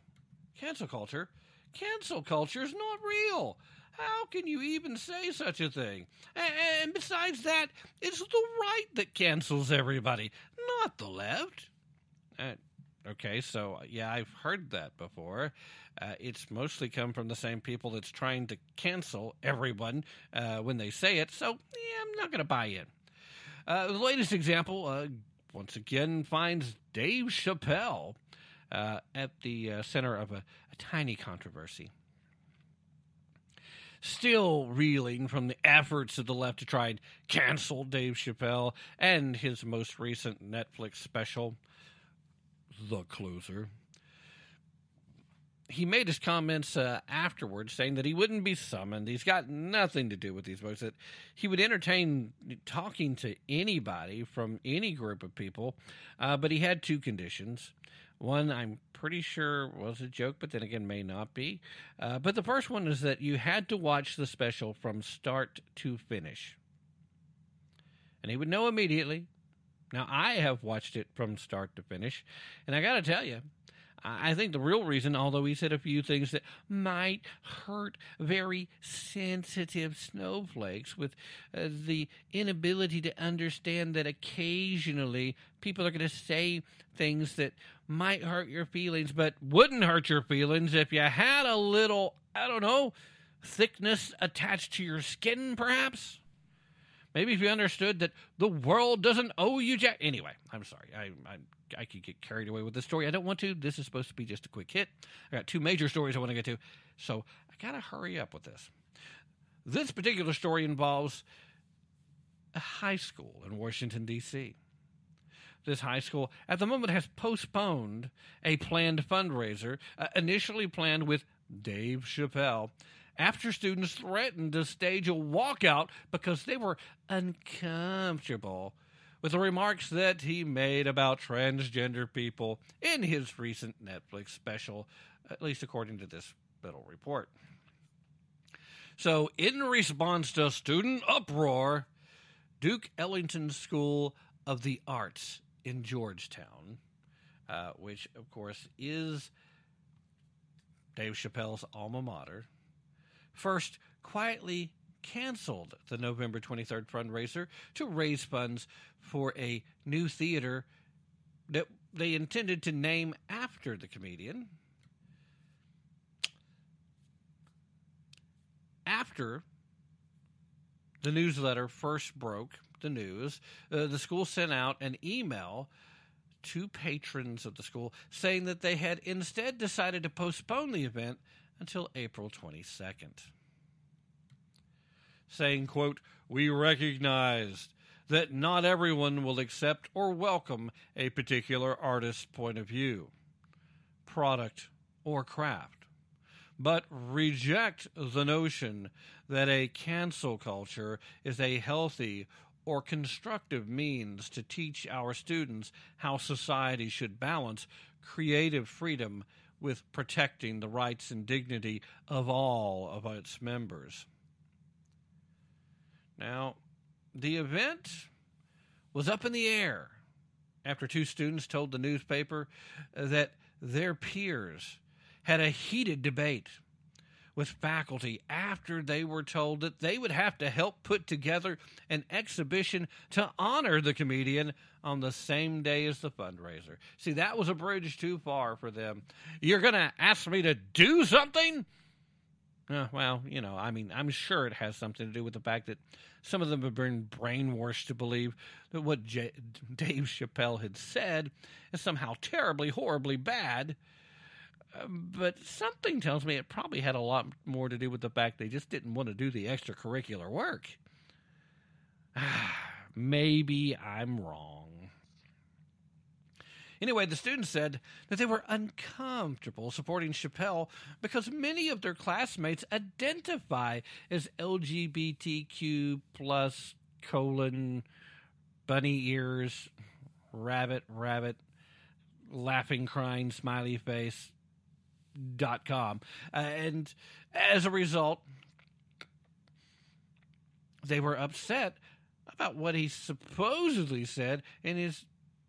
cancel culture? Cancel culture is not real. How can you even say such a thing? And besides that, it's the right that cancels everybody, not the left. Uh, okay, so yeah, I've heard that before. Uh, it's mostly come from the same people that's trying to cancel everyone uh, when they say it, so yeah, I'm not going to buy in. Uh, the latest example, uh, once again, finds Dave Chappelle uh, at the uh, center of a, a tiny controversy. Still reeling from the efforts of the left to try and cancel Dave Chappelle and his most recent Netflix special, The Closer. He made his comments uh, afterwards saying that he wouldn't be summoned. He's got nothing to do with these books. That he would entertain talking to anybody from any group of people, uh, but he had two conditions. One, I'm pretty sure was a joke, but then again, may not be. Uh, but the first one is that you had to watch the special from start to finish. And he would know immediately. Now, I have watched it from start to finish, and I got to tell you, I think the real reason, although he said a few things that might hurt very sensitive snowflakes with uh, the inability to understand that occasionally people are going to say things that might hurt your feelings, but wouldn't hurt your feelings if you had a little, I don't know, thickness attached to your skin, perhaps. Maybe if you understood that the world doesn't owe you jack. Anyway, I'm sorry. I, I I could get carried away with this story. I don't want to. This is supposed to be just a quick hit. I got two major stories I want to get to, so I gotta hurry up with this. This particular story involves a high school in Washington D.C. This high school at the moment has postponed a planned fundraiser, uh, initially planned with Dave Chappelle after students threatened to stage a walkout because they were uncomfortable with the remarks that he made about transgender people in his recent Netflix special, at least according to this little report. So, in response to student uproar, Duke Ellington School of the Arts in Georgetown, uh, which of course is Dave Chappelle's alma mater, first quietly canceled the November 23rd fundraiser to raise funds for a new theater that they intended to name after the comedian. After the newsletter first broke the news, uh, the school sent out an email to patrons of the school saying that they had instead decided to postpone the event until April 22nd. Saying, quote, we recognized that not everyone will accept or welcome a particular artist's point of view, product, or craft, but reject the notion that a cancel culture is a healthy or constructive means to teach our students how society should balance creative freedom with protecting the rights and dignity of all of its members. Now, the event was up in the air after two students told the newspaper that their peers had a heated debate with faculty after they were told that they would have to help put together an exhibition to honor the comedian on the same day as the fundraiser. See, that was a bridge too far for them. You're going to ask me to do something? Uh, well, you know, I mean, I'm sure it has something to do with the fact that some of them have been brainwashed to believe that what J- *laughs* Dave Chappelle had said is somehow terribly, horribly bad. Uh, but something tells me it probably had a lot more to do with the fact they just didn't want to do the extracurricular work. *sighs* Maybe I'm wrong. Anyway, the students said that they were uncomfortable supporting Chappelle because many of their classmates identify as LGBTQ plus colon bunny ears rabbit rabbit laughing crying smiley face dot com. Uh, and as a result they were upset about what he supposedly said in his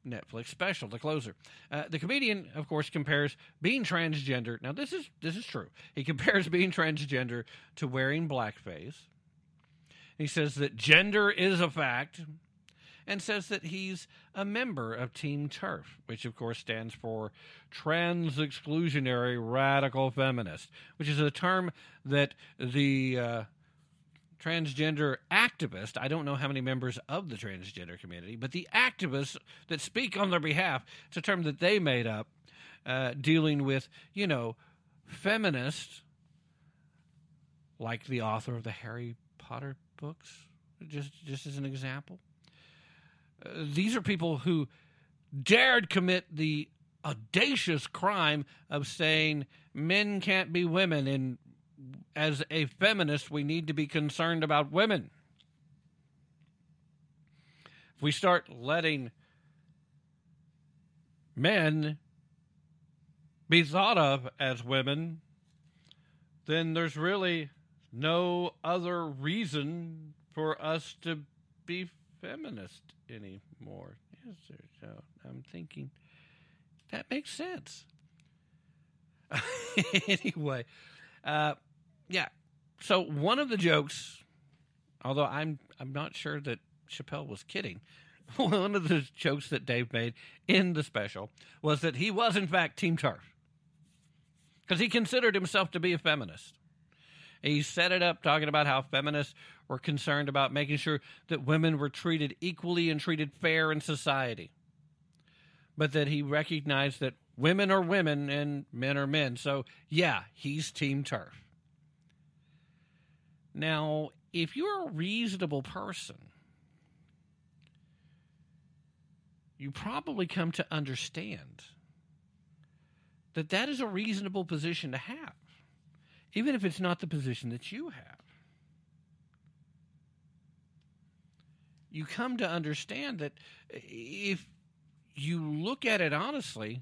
Netflix special, The Closer. Uh, the comedian, of course, compares being transgender. Now, this is this is true. He compares *laughs* being transgender to wearing blackface. He says that gender is a fact, and says that he's a member of Team TERF, which of course stands for Trans Exclusionary Radical Feminist, which is a term that the uh, transgender activist. I don't know how many members of the transgender community, but the activists that speak on their behalf, it's a term that they made up, uh, dealing with, you know, feminists like the author of the Harry Potter books, just, just as an example. Uh, these are people who dared commit the audacious crime of saying men can't be women and as a feminist we need to be concerned about women if we start letting men be thought of as women then there's really no other reason for us to be feminist anymore. Is there? So I'm thinking that makes sense. *laughs* anyway, uh, yeah. So one of the jokes, although I'm I'm not sure that Chappelle was kidding, *laughs* one of the jokes that Dave made in the special was that he was in fact Team TERF because he considered himself to be a feminist. He set it up talking about how feminists were concerned about making sure that women were treated equally and treated fair in society. But that he recognized that women are women and men are men. So, yeah, he's Team TERF. Now, if you're a reasonable person, you probably come to understand that that is a reasonable position to have even if it's not the position that you have. You come to understand that if you look at it honestly,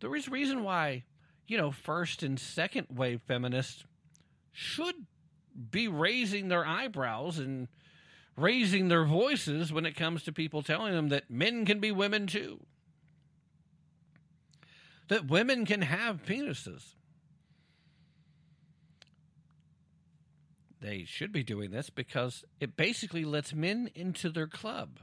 there is reason why, you know, first and second wave feminists should be raising their eyebrows and raising their voices when it comes to people telling them that men can be women too. That women can have penises. they should be doing this because it basically lets men into their club.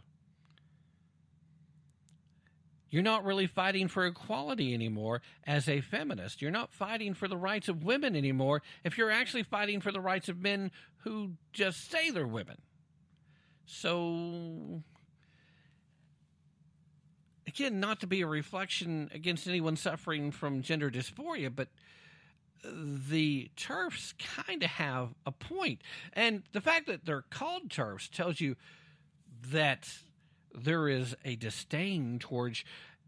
You're not really fighting for equality anymore as a feminist. You're not fighting for the rights of women anymore if you're actually fighting for the rights of men who just say they're women. So, again, not to be a reflection against anyone suffering from gender dysphoria, but the TERFs kind of have a point. And the fact that they're called TERFs tells you that there is a disdain towards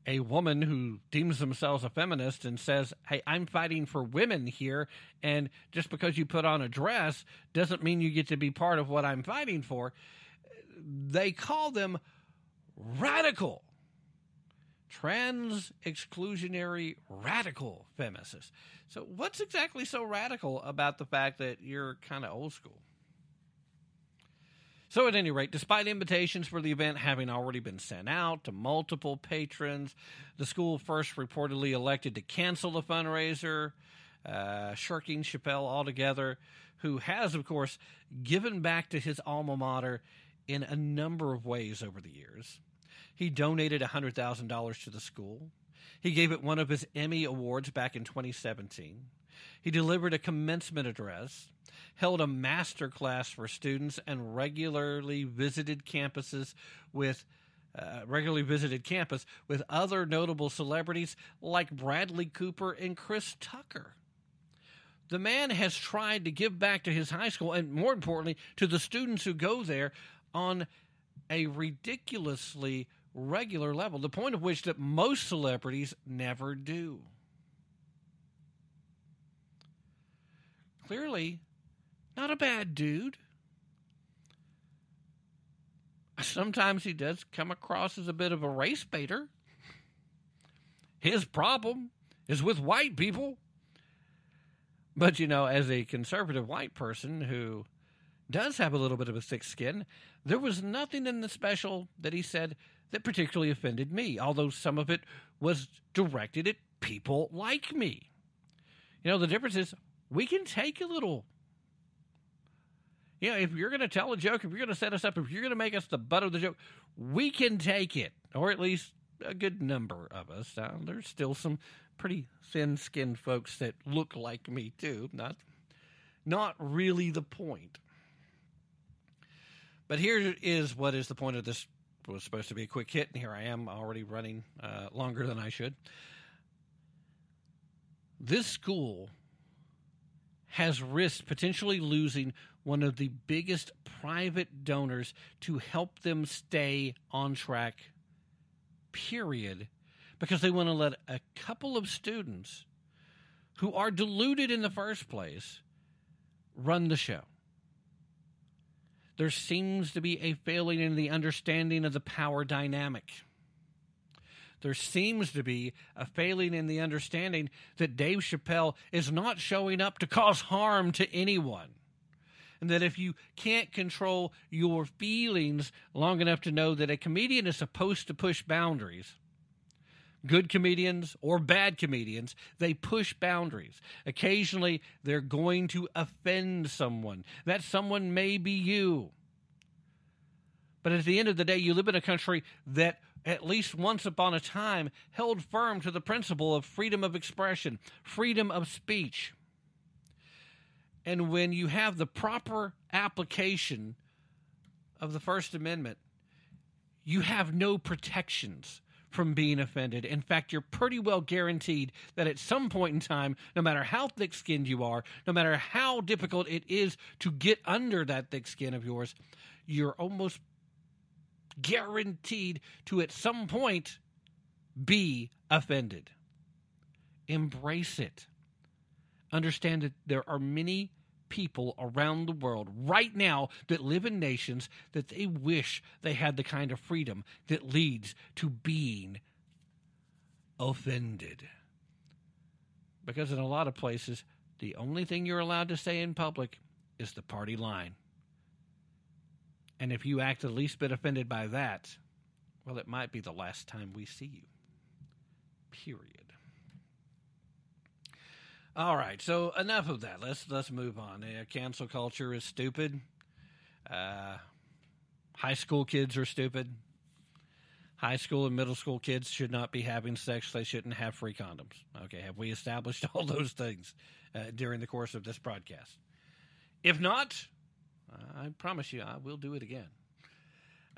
a woman who deems themselves a feminist and says, Hey, I'm fighting for women here. And just because you put on a dress doesn't mean you get to be part of what I'm fighting for. They call them radical, trans exclusionary radical feminists. So, what's exactly so radical about the fact that you're kind of old school? So, at any rate, despite invitations for the event having already been sent out to multiple patrons, the school first reportedly elected to cancel the fundraiser, uh, shirking Chappelle altogether, who has, of course, given back to his alma mater in a number of ways over the years. He donated $100,000 to the school. He gave it one of his Emmy Awards back in 2017. He delivered a commencement address, held a master class for students, and regularly visited campuses with uh, regularly visited campus with other notable celebrities like Bradley Cooper and Chris Tucker. The man has tried to give back to his high school and, more importantly, to the students who go there on a ridiculously regular level, the point of which that most celebrities never do. Clearly, not a bad dude. Sometimes he does come across as a bit of a race baiter. His problem is with white people. But, you know, as a conservative white person who does have a little bit of a thick skin, there was nothing in the special that he said that particularly offended me, although some of it was directed at people like me. You know, the difference is we can take a little. You know, if you're going to tell a joke, if you're going to set us up, if you're going to make us the butt of the joke, we can take it, or at least a good number of us. Uh, there's still some pretty thin-skinned folks that look like me too. Not, not really the point. But here is what is the point of this was supposed to be a quick hit, and here I am already running uh, longer than I should. This school has risked potentially losing one of the biggest private donors to help them stay on track, period, because they want to let a couple of students who are deluded in the first place run the show. There seems to be a failing in the understanding of the power dynamic. There seems to be a failing in the understanding that Dave Chappelle is not showing up to cause harm to anyone. And that if you can't control your feelings long enough to know that a comedian is supposed to push boundaries, good comedians or bad comedians, they push boundaries. Occasionally, they're going to offend someone. That someone may be you. But at the end of the day, you live in a country that, at least once upon a time, held firm to the principle of freedom of expression, freedom of speech. And when you have the proper application of the First Amendment, you have no protections from being offended. In fact, you're pretty well guaranteed that at some point in time, no matter how thick skinned you are, no matter how difficult it is to get under that thick skin of yours, you're almost guaranteed to at some point be offended. Embrace it. Understand that there are many people around the world right now that live in nations that they wish they had the kind of freedom that leads to being offended. Because in a lot of places, the only thing you're allowed to say in public is the party line. And if you act the least bit offended by that, well, it might be the last time we see you. Period. All right, so enough of that. Let's let's move on. Cancel culture is stupid. Uh, high school kids are stupid. High school and middle school kids should not be having sex. They shouldn't have free condoms. Okay, have we established *laughs* all those things uh, during the course of this broadcast? If not, I promise you, I will do it again.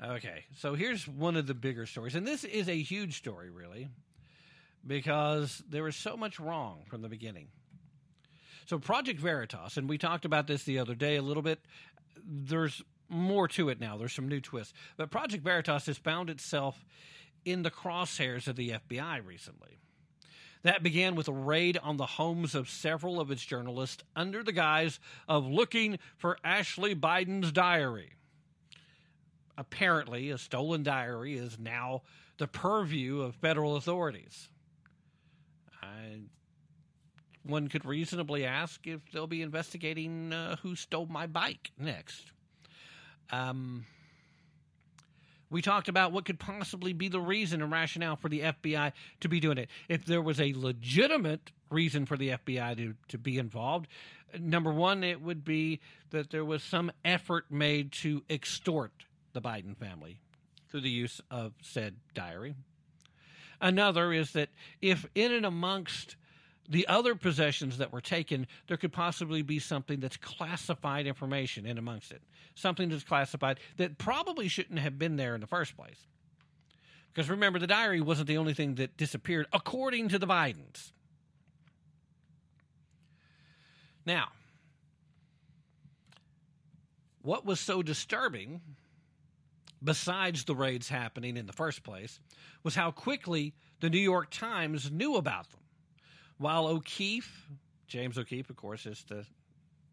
Okay, so here's one of the bigger stories, and this is a huge story, really, because there was so much wrong from the beginning. So Project Veritas, and we talked about this the other day a little bit. There's more to it now. There's some new twists. But Project Veritas has found itself in the crosshairs of the FBI recently. That began with a raid on the homes of several of its journalists under the guise of looking for Ashley Biden's diary. Apparently, a stolen diary is now the purview of federal authorities. I one could reasonably ask if they'll be investigating uh, who stole my bike next. Um, we talked about what could possibly be the reason and rationale for the FBI to be doing it. If there was a legitimate reason for the FBI to, to be involved, number one, it would be that there was some effort made to extort the Biden family through the use of said diary. Another is that if in and amongst the other possessions that were taken, there could possibly be something that's classified information in amongst it. Something that's classified that probably shouldn't have been there in the first place. Because remember, the diary wasn't the only thing that disappeared, according to the Bidens. Now, what was so disturbing, besides the raids happening in the first place, was how quickly the New York Times knew about them while O'Keefe, James O'Keefe, of course, is the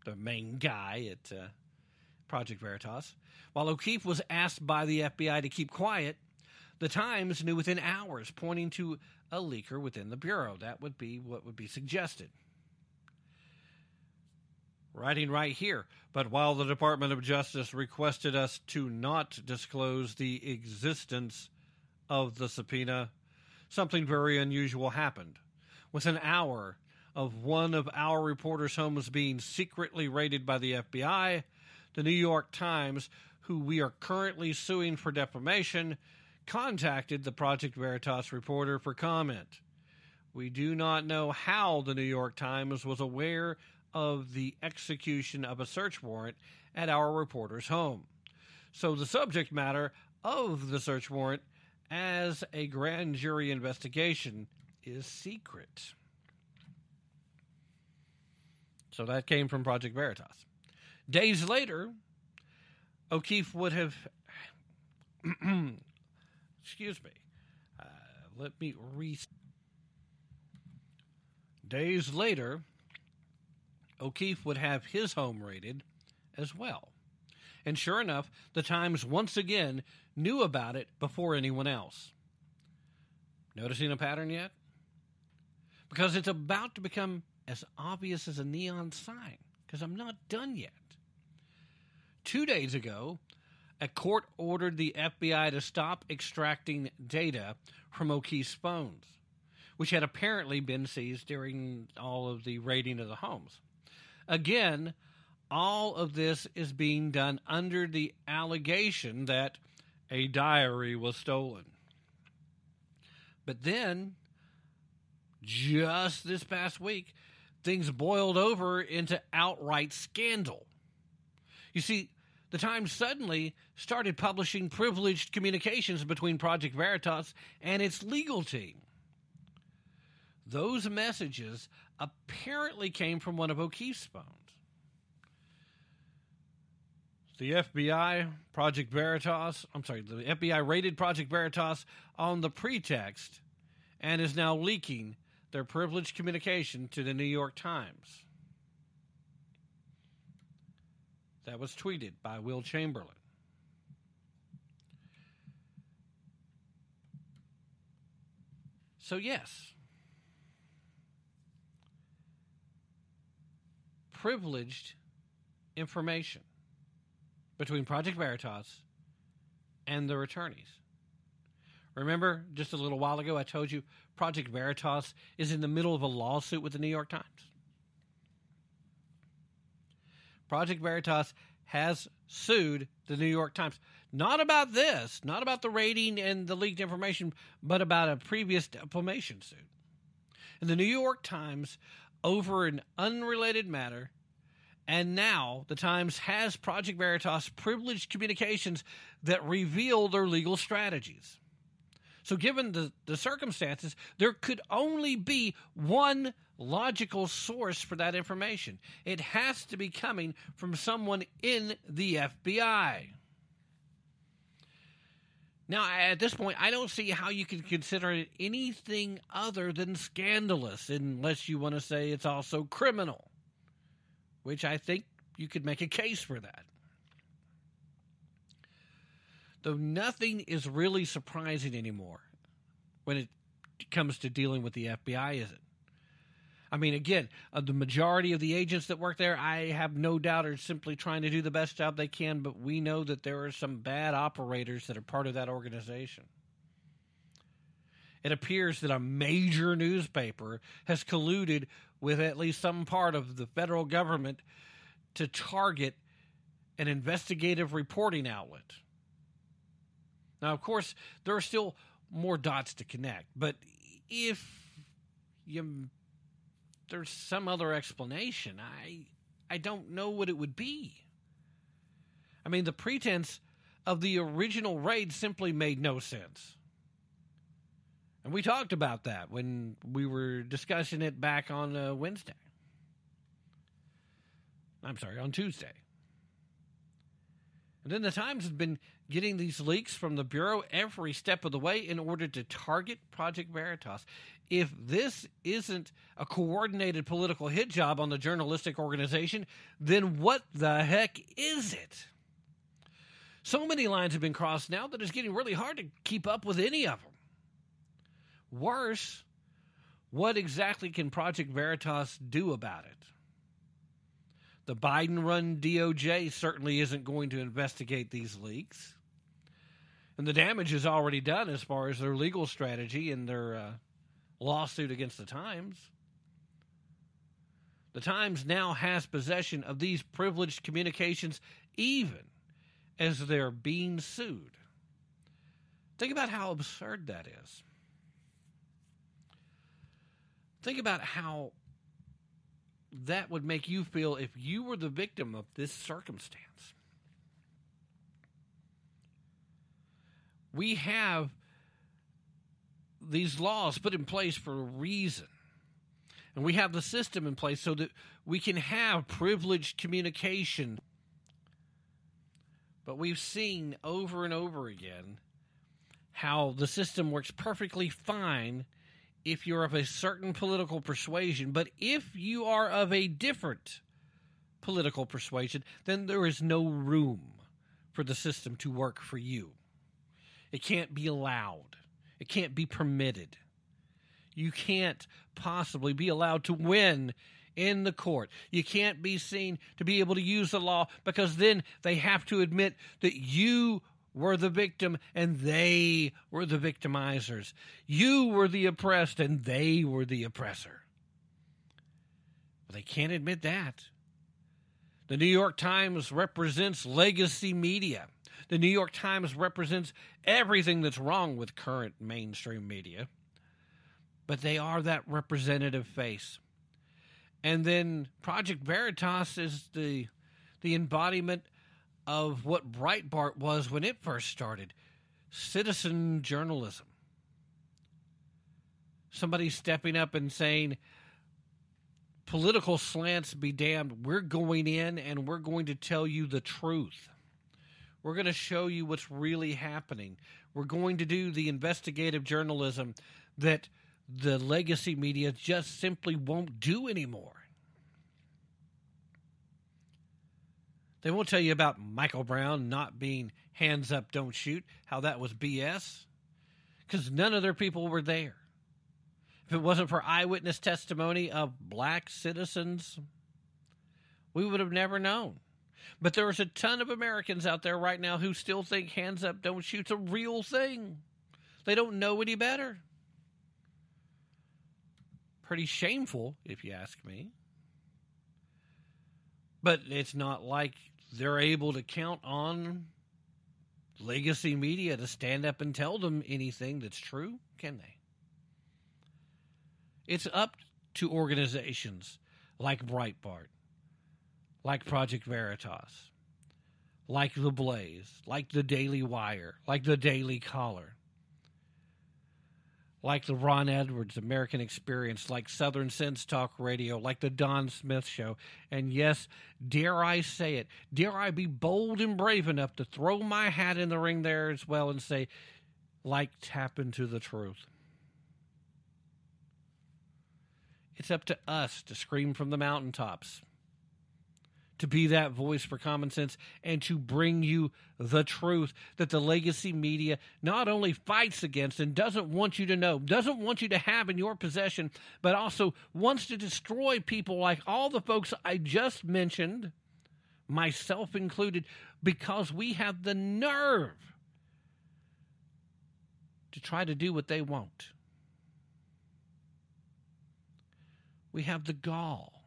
the main guy at uh, Project Veritas, while O'Keefe was asked by the FBI to keep quiet, the Times knew within hours, pointing to a leaker within the bureau. That would be what would be suggested. Writing right here, but while the Department of Justice requested us to not disclose the existence of the subpoena, something very unusual happened with an hour of one of our reporters' homes being secretly raided by the FBI, the New York Times, who we are currently suing for defamation, contacted the Project Veritas reporter for comment. We do not know how the New York Times was aware of the execution of a search warrant at our reporter's home. So the subject matter of the search warrant as a grand jury investigation is secret. So that came from Project Veritas. Days later, O'Keefe would have, *clears throat* excuse me, uh, let me re. Days later, O'Keefe would have his home raided as well. And sure enough, the Times once again knew about it before anyone else. Noticing a pattern yet? Because it's about to become as obvious as a neon sign, because I'm not done yet. Two days ago, a court ordered the FBI to stop extracting data from O'Keefe's phones, which had apparently been seized during all of the raiding of the homes. Again, all of this is being done under the allegation that a diary was stolen. But then, just this past week, things boiled over into outright scandal. You see, the Times suddenly started publishing privileged communications between Project Veritas and its legal team. Those messages apparently came from one of O'Keefe's phones. The FBI, Project Veritas, I'm sorry, the FBI raided Project Veritas on the pretext and is now leaking their privileged communication to the New York Times. That was tweeted by Will Chamberlain. So, yes, privileged information between Project Veritas and their attorneys. Remember, just a little while ago, I told you Project Veritas is in the middle of a lawsuit with the New York Times. Project Veritas has sued the New York Times. Not about this, not about the rating and the leaked information, but about a previous defamation suit. And the New York Times, over an unrelated matter, and now the Times has Project Veritas privileged communications that reveal their legal strategies. So, given the, the circumstances, there could only be one logical source for that information. It has to be coming from someone in the FBI. Now, at this point, I don't see how you can consider it anything other than scandalous, unless you want to say it's also criminal, which I think you could make a case for that. Though nothing is really surprising anymore when it comes to dealing with the FBI, is it? I mean, again, uh, the majority of the agents that work there, I have no doubt, are simply trying to do the best job they can, but we know that there are some bad operators that are part of that organization. It appears that a major newspaper has colluded with at least some part of the federal government to target an investigative reporting outlet. Now, of course, there are still more dots to connect, but if you there's some other explanation. I I don't know what it would be. I mean, the pretense of the original raid simply made no sense. And we talked about that when we were discussing it back on uh, Wednesday. I'm sorry, on Tuesday. And then the Times has been getting these leaks from the Bureau every step of the way in order to target Project Veritas. If this isn't a coordinated political hit job on the journalistic organization, then what the heck is it? So many lines have been crossed now that it's getting really hard to keep up with any of them. Worse, what exactly can Project Veritas do about it? The Biden run DOJ certainly isn't going to investigate these leaks. And the damage is already done as far as their legal strategy and their uh, lawsuit against the Times. The Times now has possession of these privileged communications even as they're being sued. Think about how absurd that is. Think about how that would make you feel if you were the victim of this circumstance. We have these laws put in place for a reason. And we have the system in place so that we can have privileged communication. But we've seen over and over again how the system works perfectly fine if you're of a certain political persuasion, but if you are of a different political persuasion, then there is no room for the system to work for you. It can't be allowed, it can't be permitted. You can't possibly be allowed to win in the court. You can't be seen to be able to use the law because then they have to admit that you were the victim and they were the victimizers. You were the oppressed and they were the oppressor. But they can't admit that. The New York Times represents legacy media. The New York Times represents everything that's wrong with current mainstream media. But they are that representative face. And then Project Veritas is the the embodiment of what Breitbart was when it first started citizen journalism. Somebody stepping up and saying, political slants be damned, we're going in and we're going to tell you the truth. We're going to show you what's really happening. We're going to do the investigative journalism that the legacy media just simply won't do anymore. They won't tell you about Michael Brown not being hands up, don't shoot, how that was BS, because none of their people were there. If it wasn't for eyewitness testimony of black citizens, we would have never known. But there's a ton of Americans out there right now who still think hands up, don't shoot's a real thing. They don't know any better. Pretty shameful, if you ask me. But it's not like they're able to count on legacy media to stand up and tell them anything that's true, can they? It's up to organizations like Breitbart, like Project Veritas, like The Blaze, like The Daily Wire, like The Daily Caller, like the Ron Edwards American Experience, like Southern Sense Talk Radio, like the Don Smith Show. And yes, dare I say it, dare I be bold and brave enough to throw my hat in the ring there as well and say, like, tap into the truth. It's up to us to scream from the mountaintops to be that voice for common sense and to bring you the truth that the legacy media not only fights against and doesn't want you to know, doesn't want you to have in your possession, but also wants to destroy people like all the folks I just mentioned, myself included, because we have the nerve to try to do what they want. We have the gall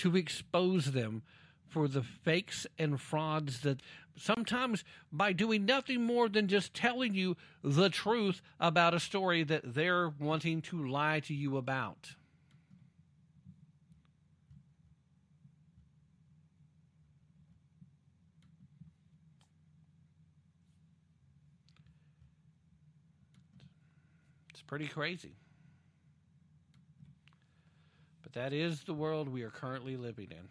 to expose them for the fakes and frauds that sometimes by doing nothing more than just telling you the truth about a story that they're wanting to lie to you about. It's pretty crazy. But that is the world we are currently living in.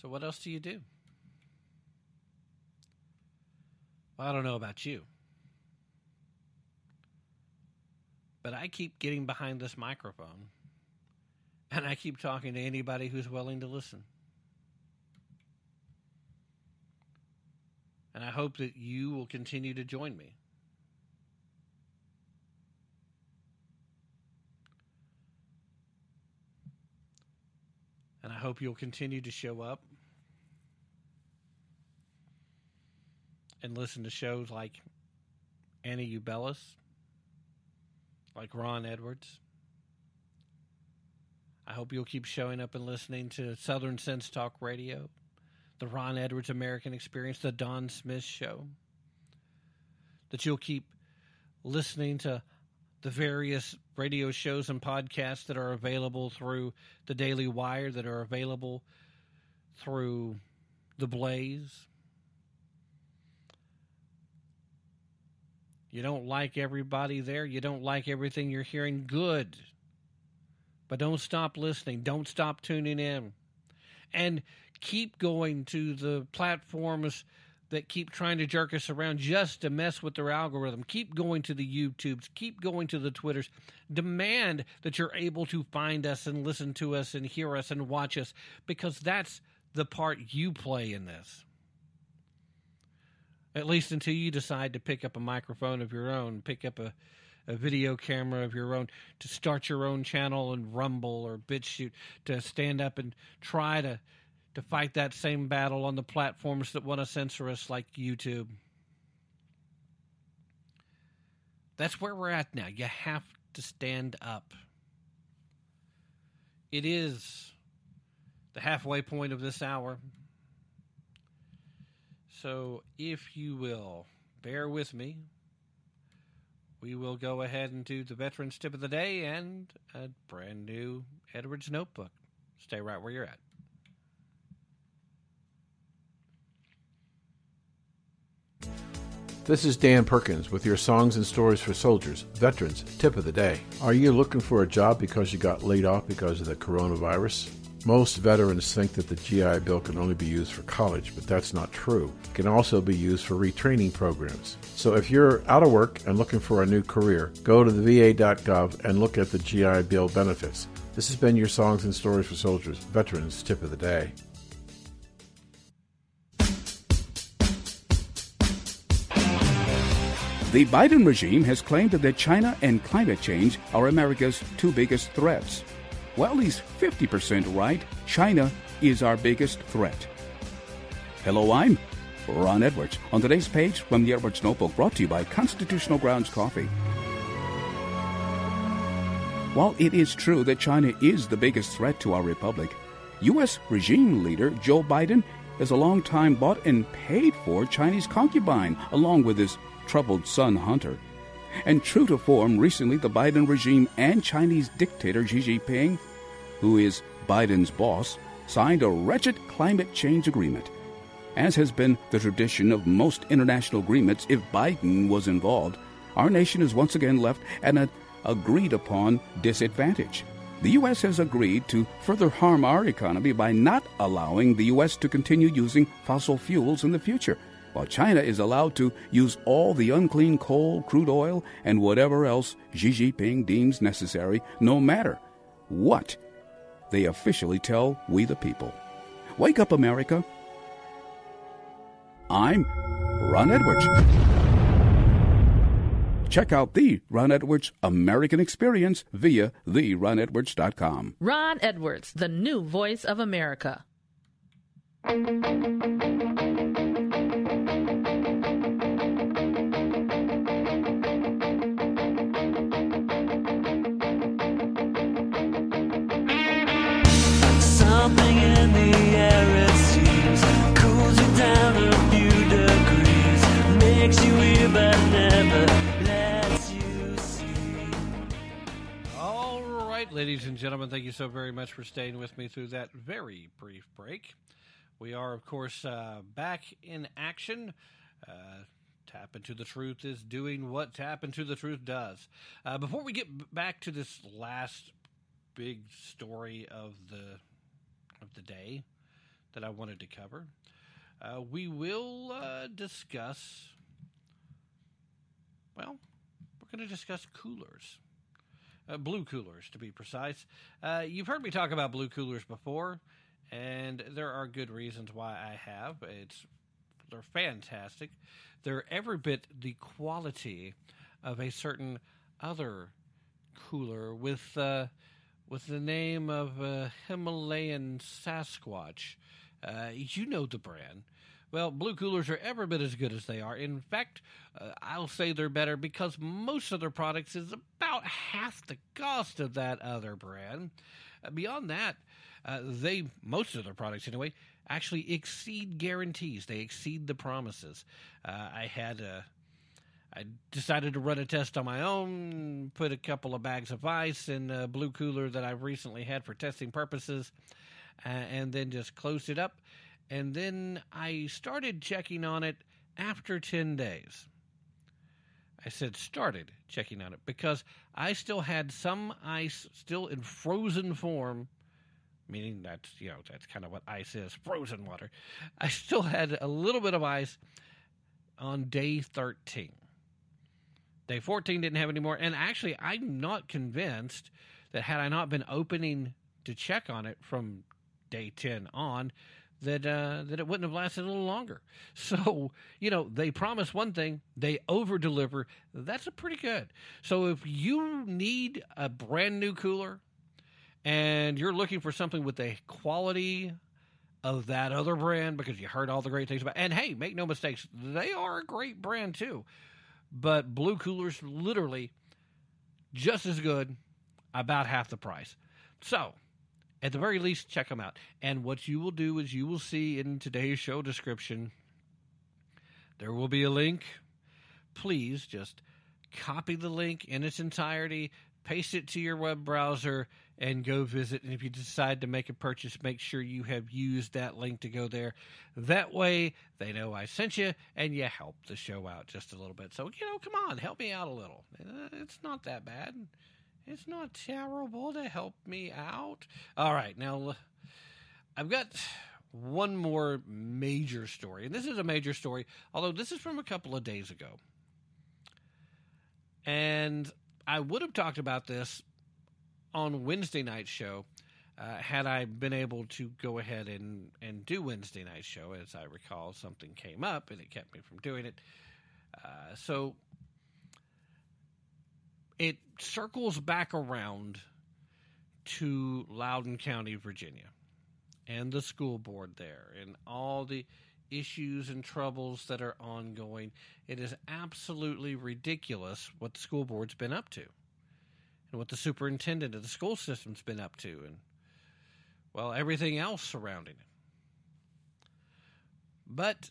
So, what else do you do? Well, I don't know about you. But I keep getting behind this microphone and I keep talking to anybody who's willing to listen. And I hope that you will continue to join me. And I hope you'll continue to show up and listen to shows like Annie Ubelis, like Ron Edwards. I hope you'll keep showing up and listening to Southern Sense Talk Radio, the Ron Edwards American Experience, the Don Smith Show. That you'll keep listening to the various radio shows and podcasts that are available through the Daily Wire, that are available through the Blaze. You don't like everybody there. You don't like everything you're hearing. Good. But don't stop listening. Don't stop tuning in. And keep going to the platforms that keep trying to jerk us around just to mess with their algorithm. Keep going to the YouTubes, keep going to the Twitters. Demand that you're able to find us and listen to us and hear us and watch us because that's the part you play in this. At least until you decide to pick up a microphone of your own, pick up a, a video camera of your own, to start your own channel and Rumble or BitChute, to stand up and try to to fight that same battle on the platforms that want to censor us like YouTube. That's where we're at now. You have to stand up. It is the halfway point of this hour. So, if you will, bear with me. We will go ahead and do the Veterans Tip of the Day and a brand new Edwards Notebook. Stay right where you're at. This is Dan Perkins with your songs and stories for soldiers, veterans, tip of the day. Are you looking for a job because you got laid off because of the coronavirus? Most veterans think that the GI Bill can only be used for college, but that's not true. It can also be used for retraining programs. So if you're out of work and looking for a new career, go to the VA.gov and look at the GI Bill benefits. This has been your Songs and Stories for Soldiers, Veterans Tip of the Day. The Biden regime has claimed that China and climate change are America's two biggest threats. Well, he's 50% right. China is our biggest threat. Hello, I'm Ron Edwards. On today's page from the Edwards Notebook, brought to you by Constitutional Grounds Coffee. While it is true that China is the biggest threat to our republic, U.S. regime leader Joe Biden is a long-time bought and paid for Chinese concubine, along with his troubled son Hunter. And true to form, recently the Biden regime and Chinese dictator Xi Jinping, who is Biden's boss, signed a wretched climate change agreement. As has been the tradition of most international agreements, if Biden was involved, our nation is once again left at an agreed upon disadvantage. The U.S. has agreed to further harm our economy by not allowing the U.S. to continue using fossil fuels in the future while China is allowed to use all the unclean coal, crude oil, and whatever else Xi Jinping deems necessary, no matter what they officially tell we the people. Wake up, America. I'm Ron Edwards. Check out the Ron Edwards American Experience via theronedwards.com. Ron Edwards, the new voice of America. Ladies and gentlemen, thank you so very much for staying with me through that very brief break. We are, of course, uh, back in action. Uh, Tap into the Truth is doing what Tap into the Truth does. Uh, before we get back to this last big story of the of the day that I wanted to cover, uh, we will uh, discuss. Well, we're going to discuss coolers uh, blue coolers to be precise. Uh, you've heard me talk about blue coolers before, and there are good reasons why I have. It's they're fantastic. They're every bit the quality of a certain other cooler with uh, with the name of uh, Himalayan Sasquatch. Uh, you know the brand. Well, blue coolers are every bit as good as they are. In fact, uh, I'll say they're better because most of their products is about half the cost of that other brand. Uh, beyond that, uh, they most of their products anyway actually exceed guarantees. They exceed the promises. Uh, I had a. I decided to run a test on my own, put a couple of bags of ice in a blue cooler that I've recently had for testing purposes, uh, and then just closed it up. And then I started checking on it after 10 days. I said started checking on it because I still had some ice still in frozen form meaning that's you know that's kind of what ice is, frozen water. I still had a little bit of ice on day 13. Day 14 didn't have any more, and actually, I'm not convinced that had I not been opening to check on it from day 10 on, that uh, that it wouldn't have lasted a little longer. *laughs* So you know they promise one thing, they over deliver. That's a pretty good. So if you need a brand new cooler, and you're looking for something with the quality of that other brand because you heard all the great things about, and hey, make no mistakes, they are a great brand too. But Blue Coolers literally just as good, about half the price. So at the very least, check them out. And what you will do is you will see in today's show description, there will be a link. Please just copy the link in its entirety, paste it to your web browser, and go visit. And if you decide to make a purchase, make sure you have used that link to go there. That way, they know I sent you and you help the show out just a little bit. So, you know, come on, help me out a little. Uh, It's not that bad. It's not terrible to help me out. All right, now I've got one more major story, and this is a major story, although this is from a couple of days ago. And I would have talked about this on Wednesday night show uh, had I been able to go ahead and, and do Wednesday night show. As I recall, something came up and it kept me from doing it. Uh, so it circles back around to Loudoun County, Virginia, and the school board there, and all the issues and troubles that are ongoing. It is absolutely ridiculous what the school board's been up to, and what the superintendent of the school system's been up to, and well, everything else surrounding it. But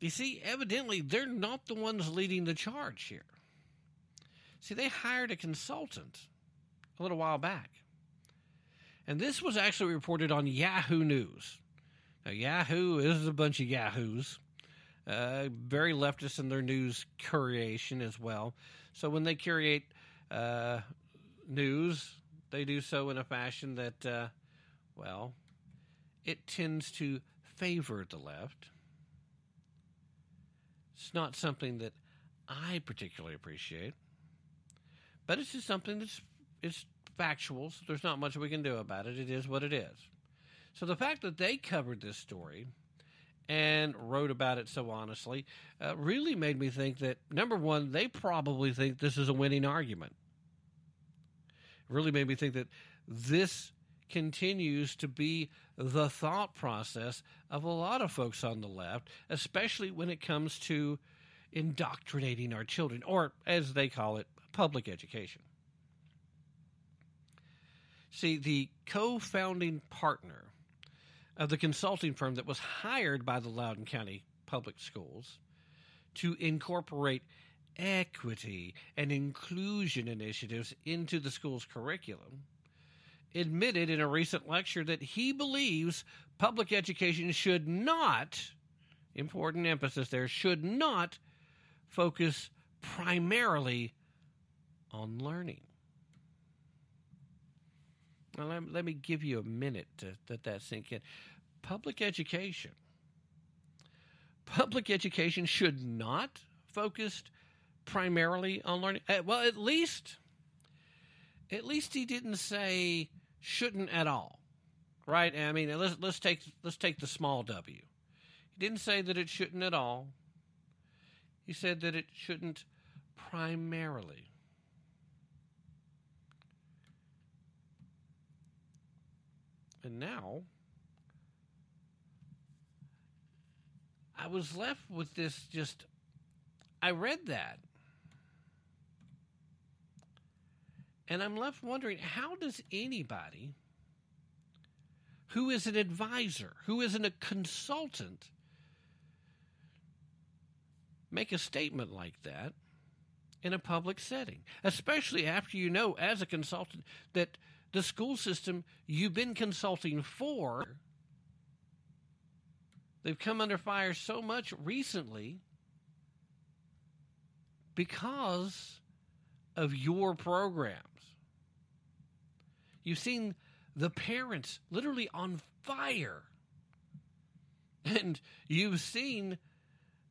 you see, evidently, they're not the ones leading the charge here. See, they hired a consultant a little while back. And this was actually reported on Yahoo News. Now, Yahoo is a bunch of Yahoos, uh, very leftist in their news curation as well. So when they curate uh, news, they do so in a fashion that, uh, well, it tends to favor the left. It's not something that I particularly appreciate but it's just something that's it's factual. So there's not much we can do about it. It is what it is. So the fact that they covered this story and wrote about it so honestly uh, really made me think that number one, they probably think this is a winning argument. It really made me think that this continues to be the thought process of a lot of folks on the left, especially when it comes to indoctrinating our children, or as they call it, public education. See, the co founding partner of the consulting firm that was hired by the Loudoun County Public Schools to incorporate equity and inclusion initiatives into the school's curriculum admitted in a recent lecture that he believes public education should not, important emphasis there, should not focus primarily on learning. Now, let, let me give you a minute to let that sink in. Public education. Public education should not focus primarily on learning. Uh, Well, at least, at least he didn't say shouldn't at all, right? I mean, let's let's take let's take the small W. He didn't say that it shouldn't at all. He said that it shouldn't primarily. And now I was left with this just I read that. And I'm left wondering how does anybody who is an advisor, who isn't a consultant, make a statement like that in a public setting, especially after you know, as a consultant, that the school system you've been consulting for, they've come under fire so much recently because of your programs. You've seen the parents literally on fire. And you've seen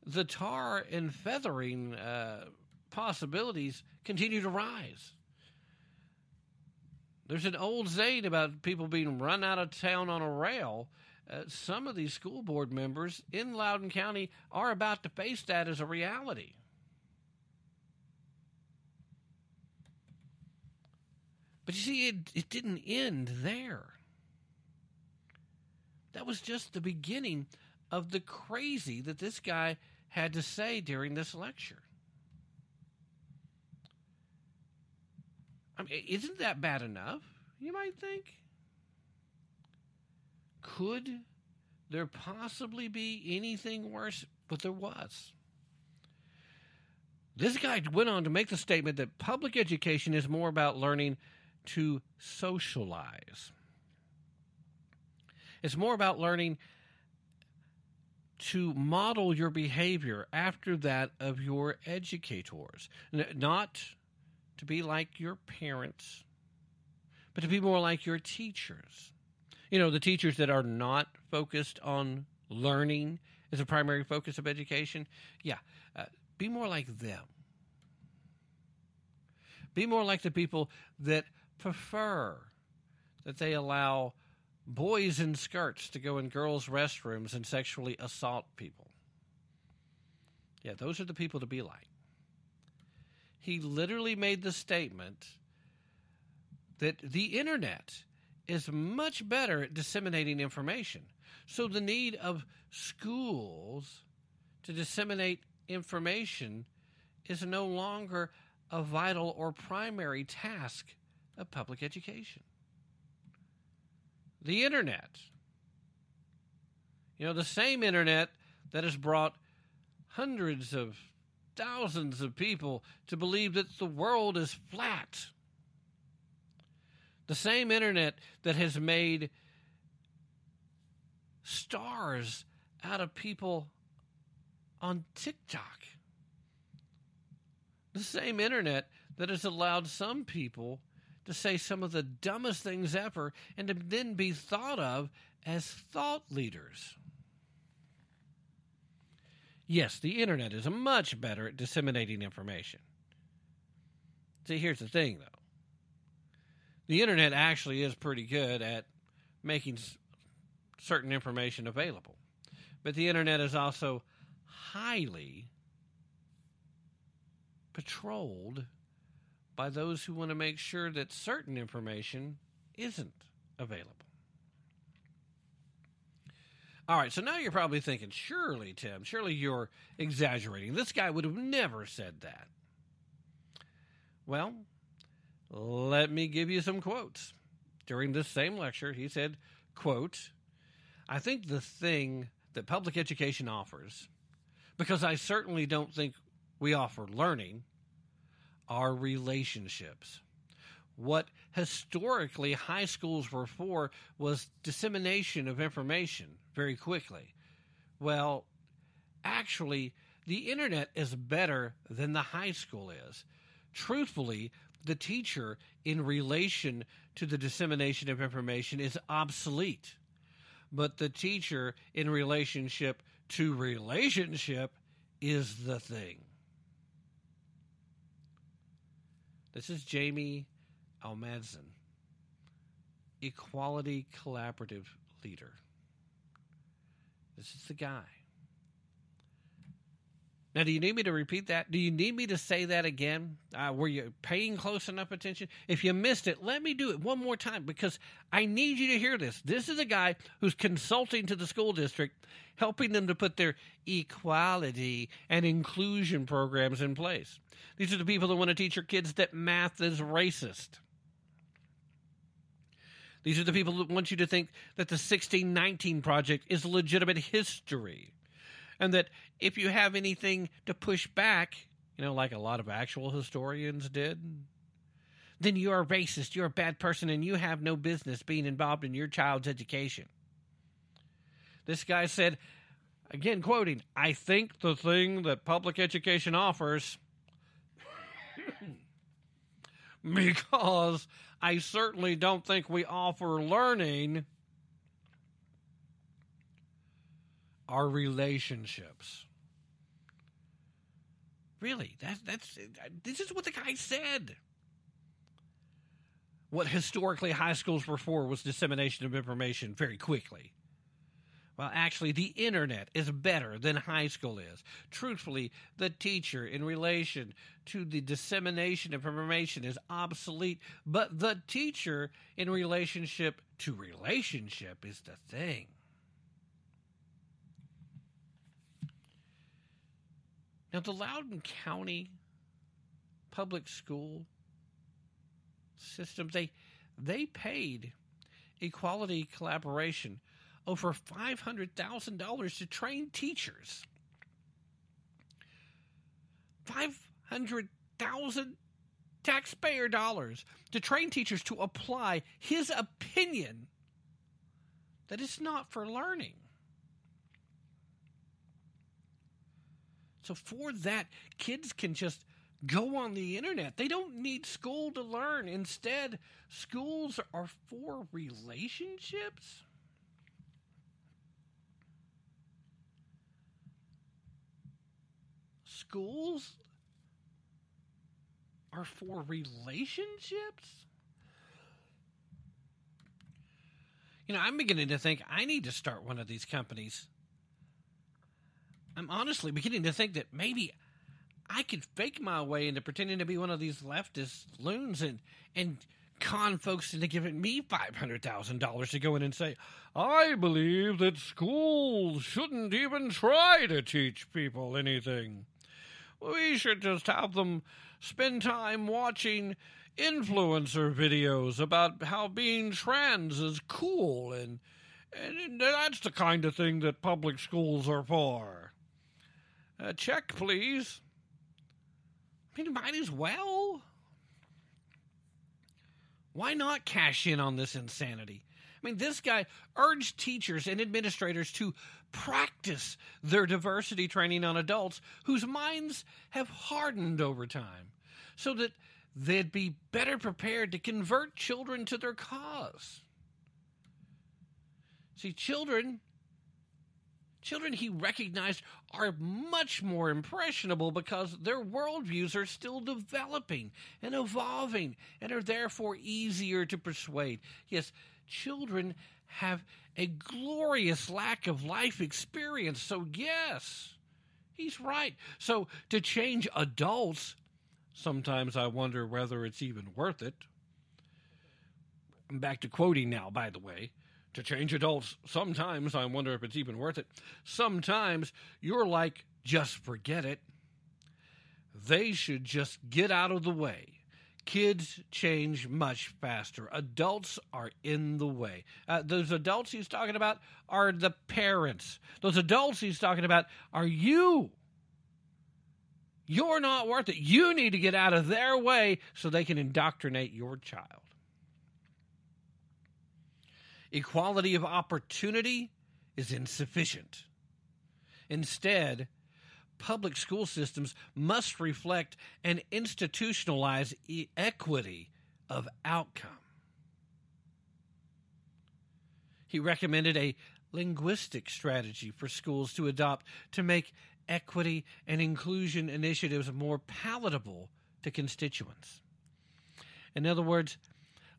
the tar and feathering uh, possibilities continue to rise. There's an old saying about people being run out of town on a rail. Uh, some of these school board members in Loudoun County are about to face that as a reality. But you see, it, it didn't end there. That was just the beginning of the crazy that this guy had to say during this lecture. I mean, isn't that bad enough? You might think. Could there possibly be anything worse? But there was. This guy went on to make the statement that public education is more about learning to socialize. It's more about learning to model your behavior after that of your educators, not to be like your parents, but to be more like your teachers. You know, the teachers that are not focused on learning as a primary focus of education. Yeah, uh, be more like them. Be more like the people that prefer that they allow boys in skirts to go in girls' restrooms and sexually assault people. Yeah, those are the people to be like. He literally made the statement that the internet is much better at disseminating information. So the need of schools to disseminate information is no longer a vital or primary task of public education. The internet, you know, the same internet that has brought hundreds of thousands of people to believe that the world is flat. The same internet that has made stars out of people on TikTok. The same internet that has allowed some people to say some of the dumbest things ever and to then be thought of as thought leaders. Yes, the internet is much better at disseminating information. See, here's the thing, though the internet actually is pretty good at making s- certain information available, but the internet is also highly patrolled by those who want to make sure that certain information isn't available. All right, so now you're probably thinking, surely, Tim, surely you're exaggerating. This guy would have never said that. Well, let me give you some quotes. During this same lecture, he said, quote, I think the thing that public education offers, because I certainly don't think we offer learning, are relationships. What historically high schools were for was dissemination of information very quickly. Well, actually, the internet is better than the high school is. Truthfully, the teacher in relation to the dissemination of information is obsolete. But the teacher in relationship to relationship is the thing. This is Jamie Almanzán, Equality Collaborative Leader. This is the guy. Now, do you need me to repeat that? Do you need me to say that again? Uh, were you paying close enough attention? If you missed it, let me do it one more time because I need you to hear this. This is a guy who's consulting to the school district, helping them to put their equality and inclusion programs in place. These are the people that want to teach your kids that math is racist. These are the people that want you to think that the 1619 Project is legitimate history. And that if you have anything to push back, you know, like a lot of actual historians did, then you're a racist, you're a bad person, and you have no business being involved in your child's education. This guy said, again quoting, I think the thing that public education offers *coughs* because I certainly don't think we offer learning our relationships. Really, that, that's this is what the guy said. What historically high schools were for was dissemination of information very quickly. Well, actually, the internet is better than high school is. Truthfully, the teacher in relation to the dissemination of information is obsolete, but the teacher in relationship to relationship is the thing. Now, the Loudoun County public school system, they, they paid Equality Collaboration over $500,000 to train teachers. 500,000 taxpayer dollars to train teachers to apply his opinion that it's not for learning. So for that, kids can just go on the internet. They don't need school to learn. Instead, schools are for relationships. Schools are for relationships? You know, I'm beginning to think I need to start one of these companies. I'm honestly beginning to think that maybe I could fake my way into pretending to be one of these leftist loons and and con folks into giving me five hundred thousand dollars to go in and say, I believe that schools shouldn't even try to teach people anything. We should just have them spend time watching influencer videos about how being trans is cool and and that's the kind of thing that public schools are for. Uh, check, please. I mean, might as well. Why not cash in on this insanity? I mean, this guy urged teachers and administrators to practice their diversity training on adults whose minds have hardened over time so that they'd be better prepared to convert children to their cause. See, children Children he recognized are much more impressionable because their worldviews are still developing and evolving and are therefore easier to persuade. Yes, children have a glorious lack of life experience. So, yes, he's right. So, to change adults, sometimes I wonder whether it's even worth it. I'm back to quoting now, by the way to change adults, sometimes I wonder if it's even worth it. Sometimes you're like, just forget it. They should just get out of the way. Kids change much faster. Adults are in the way. Uh, those adults he's talking about are the parents. Those adults he's talking about are you. You're not worth it. You need to get out of their way so they can indoctrinate your child equality of opportunity is insufficient. Instead, public school systems must reflect and institutionalize e- equity of outcome. He recommended a linguistic strategy for schools to adopt to make equity and inclusion initiatives more palatable to constituents. In other words,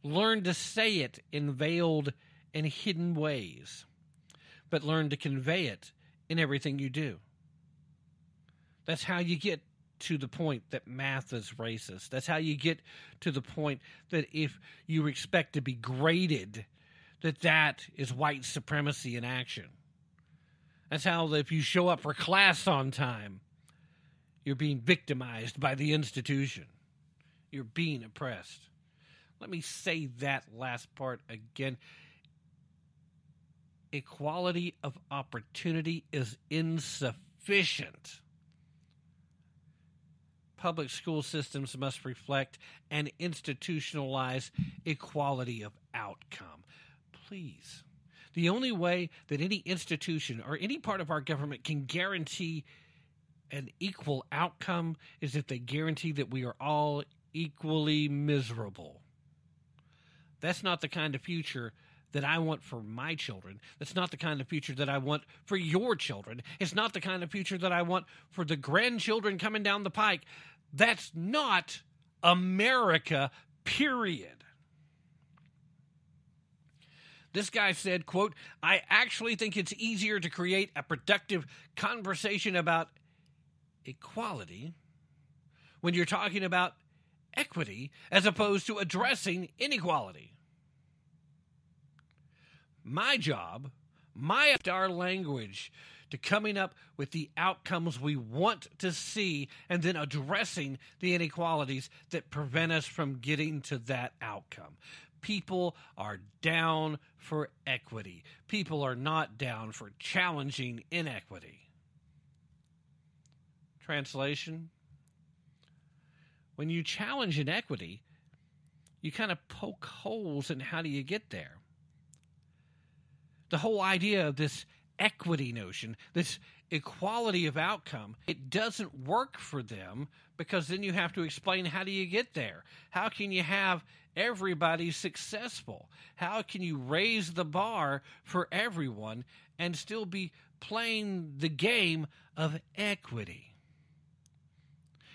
learn to say it in veiled and hidden ways, but learn to convey it in everything you do. That's how you get to the point that math is racist. That's how you get to the point that if you expect to be graded, that that is white supremacy in action. That's how if you show up for class on time, you're being victimized by the institution. You're being oppressed. Let me say that last part again equality of opportunity is insufficient. Public school systems must reflect and institutionalize equality of outcome. Please. The only way that any institution or any part of our government can guarantee an equal outcome is if they guarantee that we are all equally miserable. That's not the kind of future that I want for my children. That's not the kind of future that I want for your children. It's not the kind of future that I want for the grandchildren coming down the pike. That's not America, period. This guy said, quote, I actually think it's easier to create a productive conversation about equality when you're talking about equity as opposed to addressing inequality. My job, my our language to coming up with the outcomes we want to see and then addressing the inequalities that prevent us from getting to that outcome. People are down for equity. People are not down for challenging inequity. Translation When you challenge inequity, you kind of poke holes in how do you get there. The whole idea of this equity notion, this equality of outcome, it doesn't work for them because then you have to explain how do you get there? How can you have everybody successful? How can you raise the bar for everyone and still be playing the game of equity?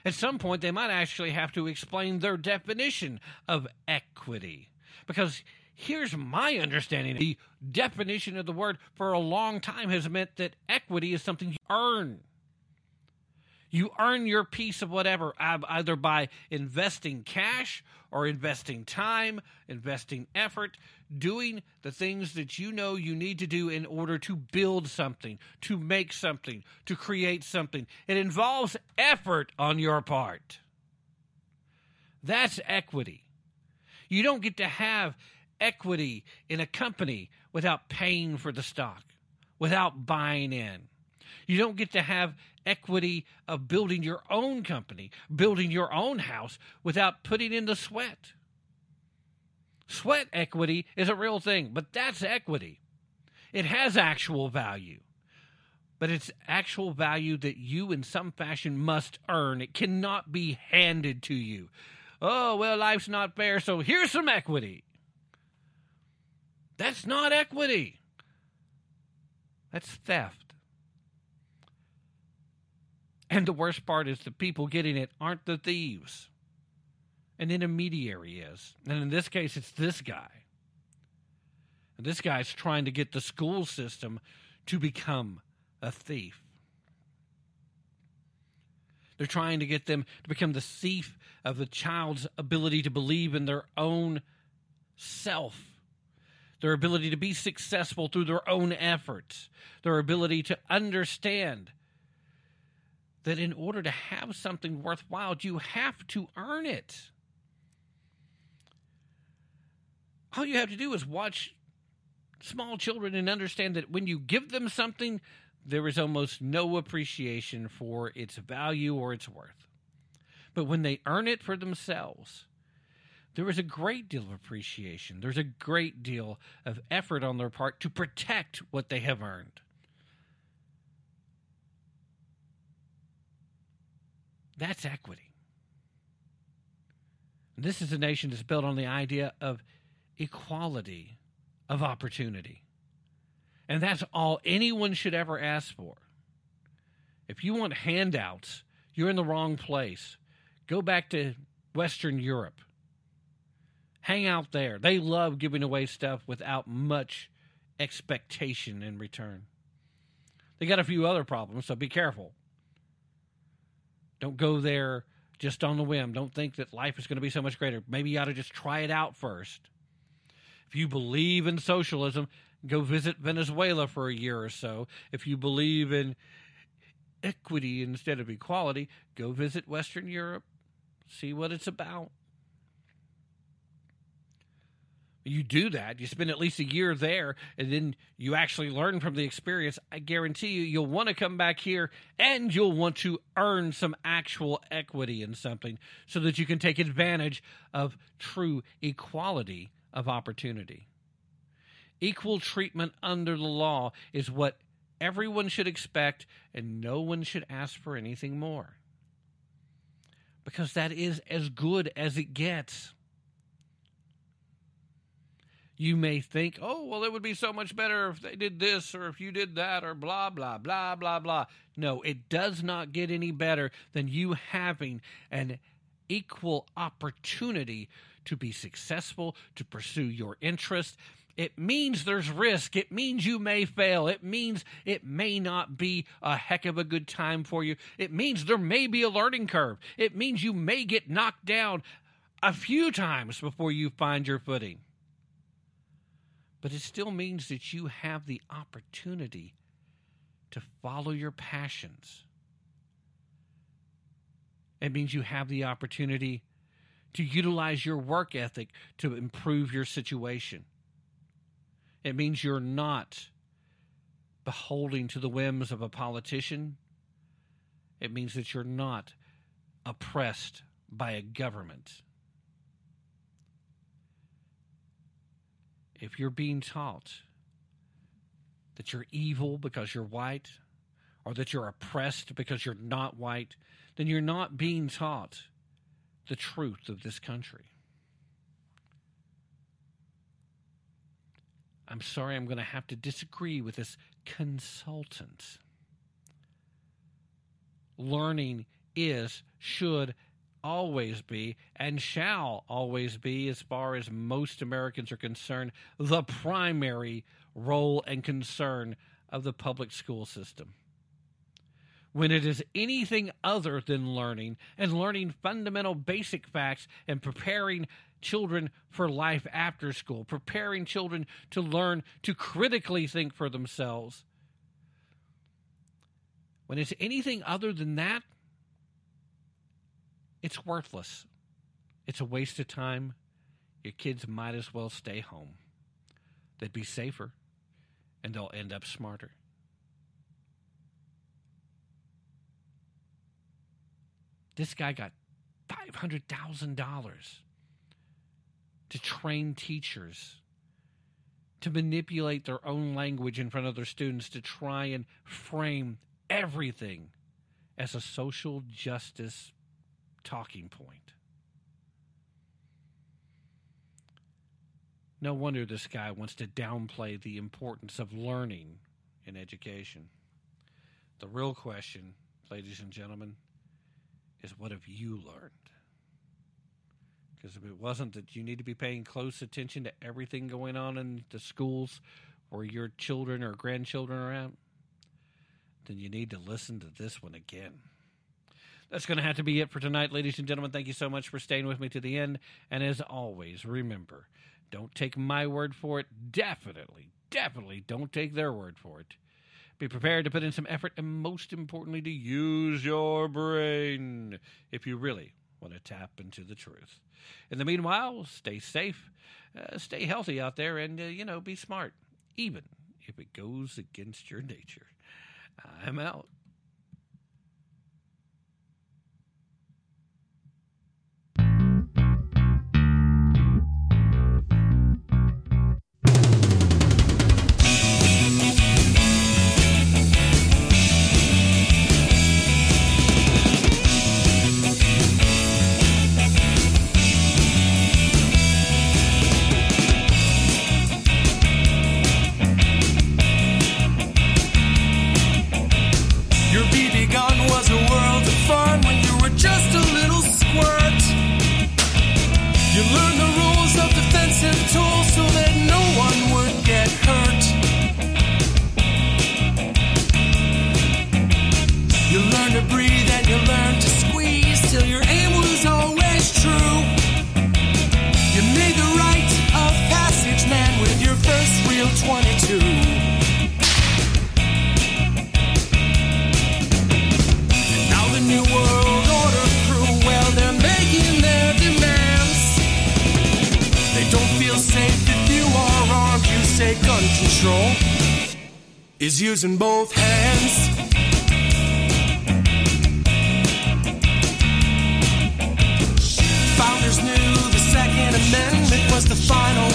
At some point, they might actually have to explain their definition of equity. Because here's my understanding the definition of the word for a long time has meant that equity is something you earn. You earn your piece of whatever, either by investing cash or investing time, investing effort, doing the things that you know you need to do in order to build something, to make something, to create something. It involves effort on your part. That's equity. You don't get to have equity in a company without paying for the stock, without buying in. You don't get to have equity of building your own company, building your own house without putting in the sweat. Sweat equity is a real thing, but that's equity. It has actual value, but it's actual value that you, in some fashion, must earn. It cannot be handed to you. Oh, well, life's not fair, so here's some equity. That's not equity. That's theft. And the worst part is the people getting it aren't the thieves. An intermediary is. And in this case, it's this guy. And this guy's trying to get the school system to become a thief. They're trying to get them to become the thief of the child's ability to believe in their own self, their ability to be successful through their own efforts, their ability to understand that in order to have something worthwhile, you have to earn it. All you have to do is watch small children and understand that when you give them something, there is almost no appreciation for its value or its worth. But when they earn it for themselves, there is a great deal of appreciation. There's a great deal of effort on their part to protect what they have earned. That's equity. This is a nation that's built on the idea of equality of opportunity. And that's all anyone should ever ask for. If you want handouts, you're in the wrong place. Go back to Western Europe. Hang out there. They love giving away stuff without much expectation in return. They got a few other problems, so be careful. Don't go there just on the whim. Don't think that life is going to be so much greater. Maybe you ought to just try it out first. If you believe in socialism, go visit Venezuela for a year or so. If you believe in equity instead of equality, go visit Western Europe, see what it's about. You do that, you spend at least a year there, and then you actually learn from the experience. I guarantee you, you'll want to come back here and you'll want to earn some actual equity in something so that you can take advantage of true equality of opportunity. Equal treatment under the law is what everyone should expect, and no one should ask for anything more. Because that is as good as it gets. You may think, oh, well, it would be so much better if they did this or if you did that or blah, blah, blah, blah, blah. No, it does not get any better than you having an equal opportunity to be successful, to pursue your interest. It means there's risk. It means you may fail. It means it may not be a heck of a good time for you. It means there may be a learning curve. It means you may get knocked down a few times before you find your footing. But it still means that you have the opportunity to follow your passions. It means you have the opportunity to utilize your work ethic to improve your situation. It means you're not beholding to the whims of a politician. It means that you're not oppressed by a government. If you're being taught that you're evil because you're white, or that you're oppressed because you're not white, then you're not being taught the truth of this country. I'm sorry, I'm going to have to disagree with this consultant. Learning is, should always be, and shall always be, as far as most Americans are concerned, the primary role and concern of the public school system. When it is anything other than learning and learning fundamental basic facts and preparing children for life after school, preparing children to learn to critically think for themselves. When it's anything other than that, it's worthless. It's a waste of time. Your kids might as well stay home. They'd be safer and they'll end up smarter. This guy got $500,000 to train teachers to manipulate their own language in front of their students to try and frame everything as a social justice talking point. No wonder this guy wants to downplay the importance of learning in education. The real question, ladies and gentlemen, is what have you learned? Because if it wasn't that you need to be paying close attention to everything going on in the schools where your children or grandchildren are at, then you need to listen to this one again. That's going to have to be it for tonight, ladies and gentlemen. Thank you so much for staying with me to the end. And as always, remember don't take my word for it. Definitely, definitely don't take their word for it. Be prepared to put in some effort and, most importantly, to use your brain if you really want to tap into the truth. In the meanwhile, stay safe, uh, stay healthy out there, and, uh, you know, be smart, even if it goes against your nature. I'm out. Control is using both hands. Founders knew the Second Amendment was the final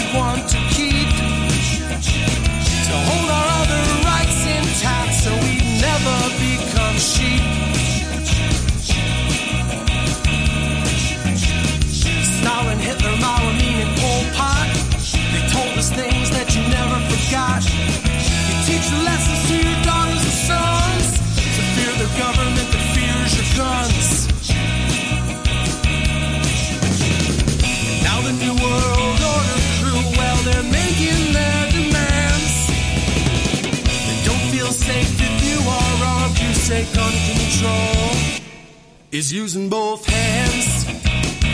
take on control is using both hands.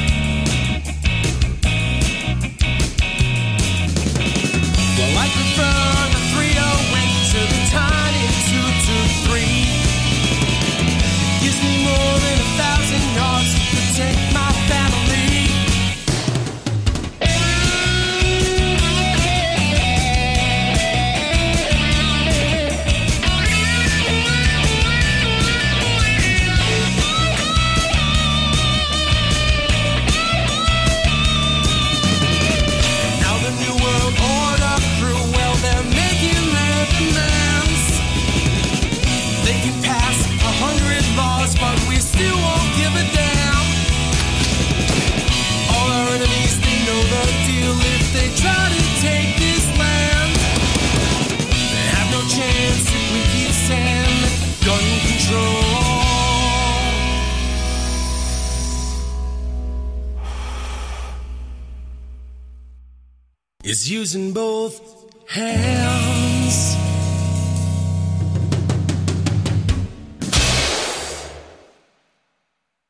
Using both hands.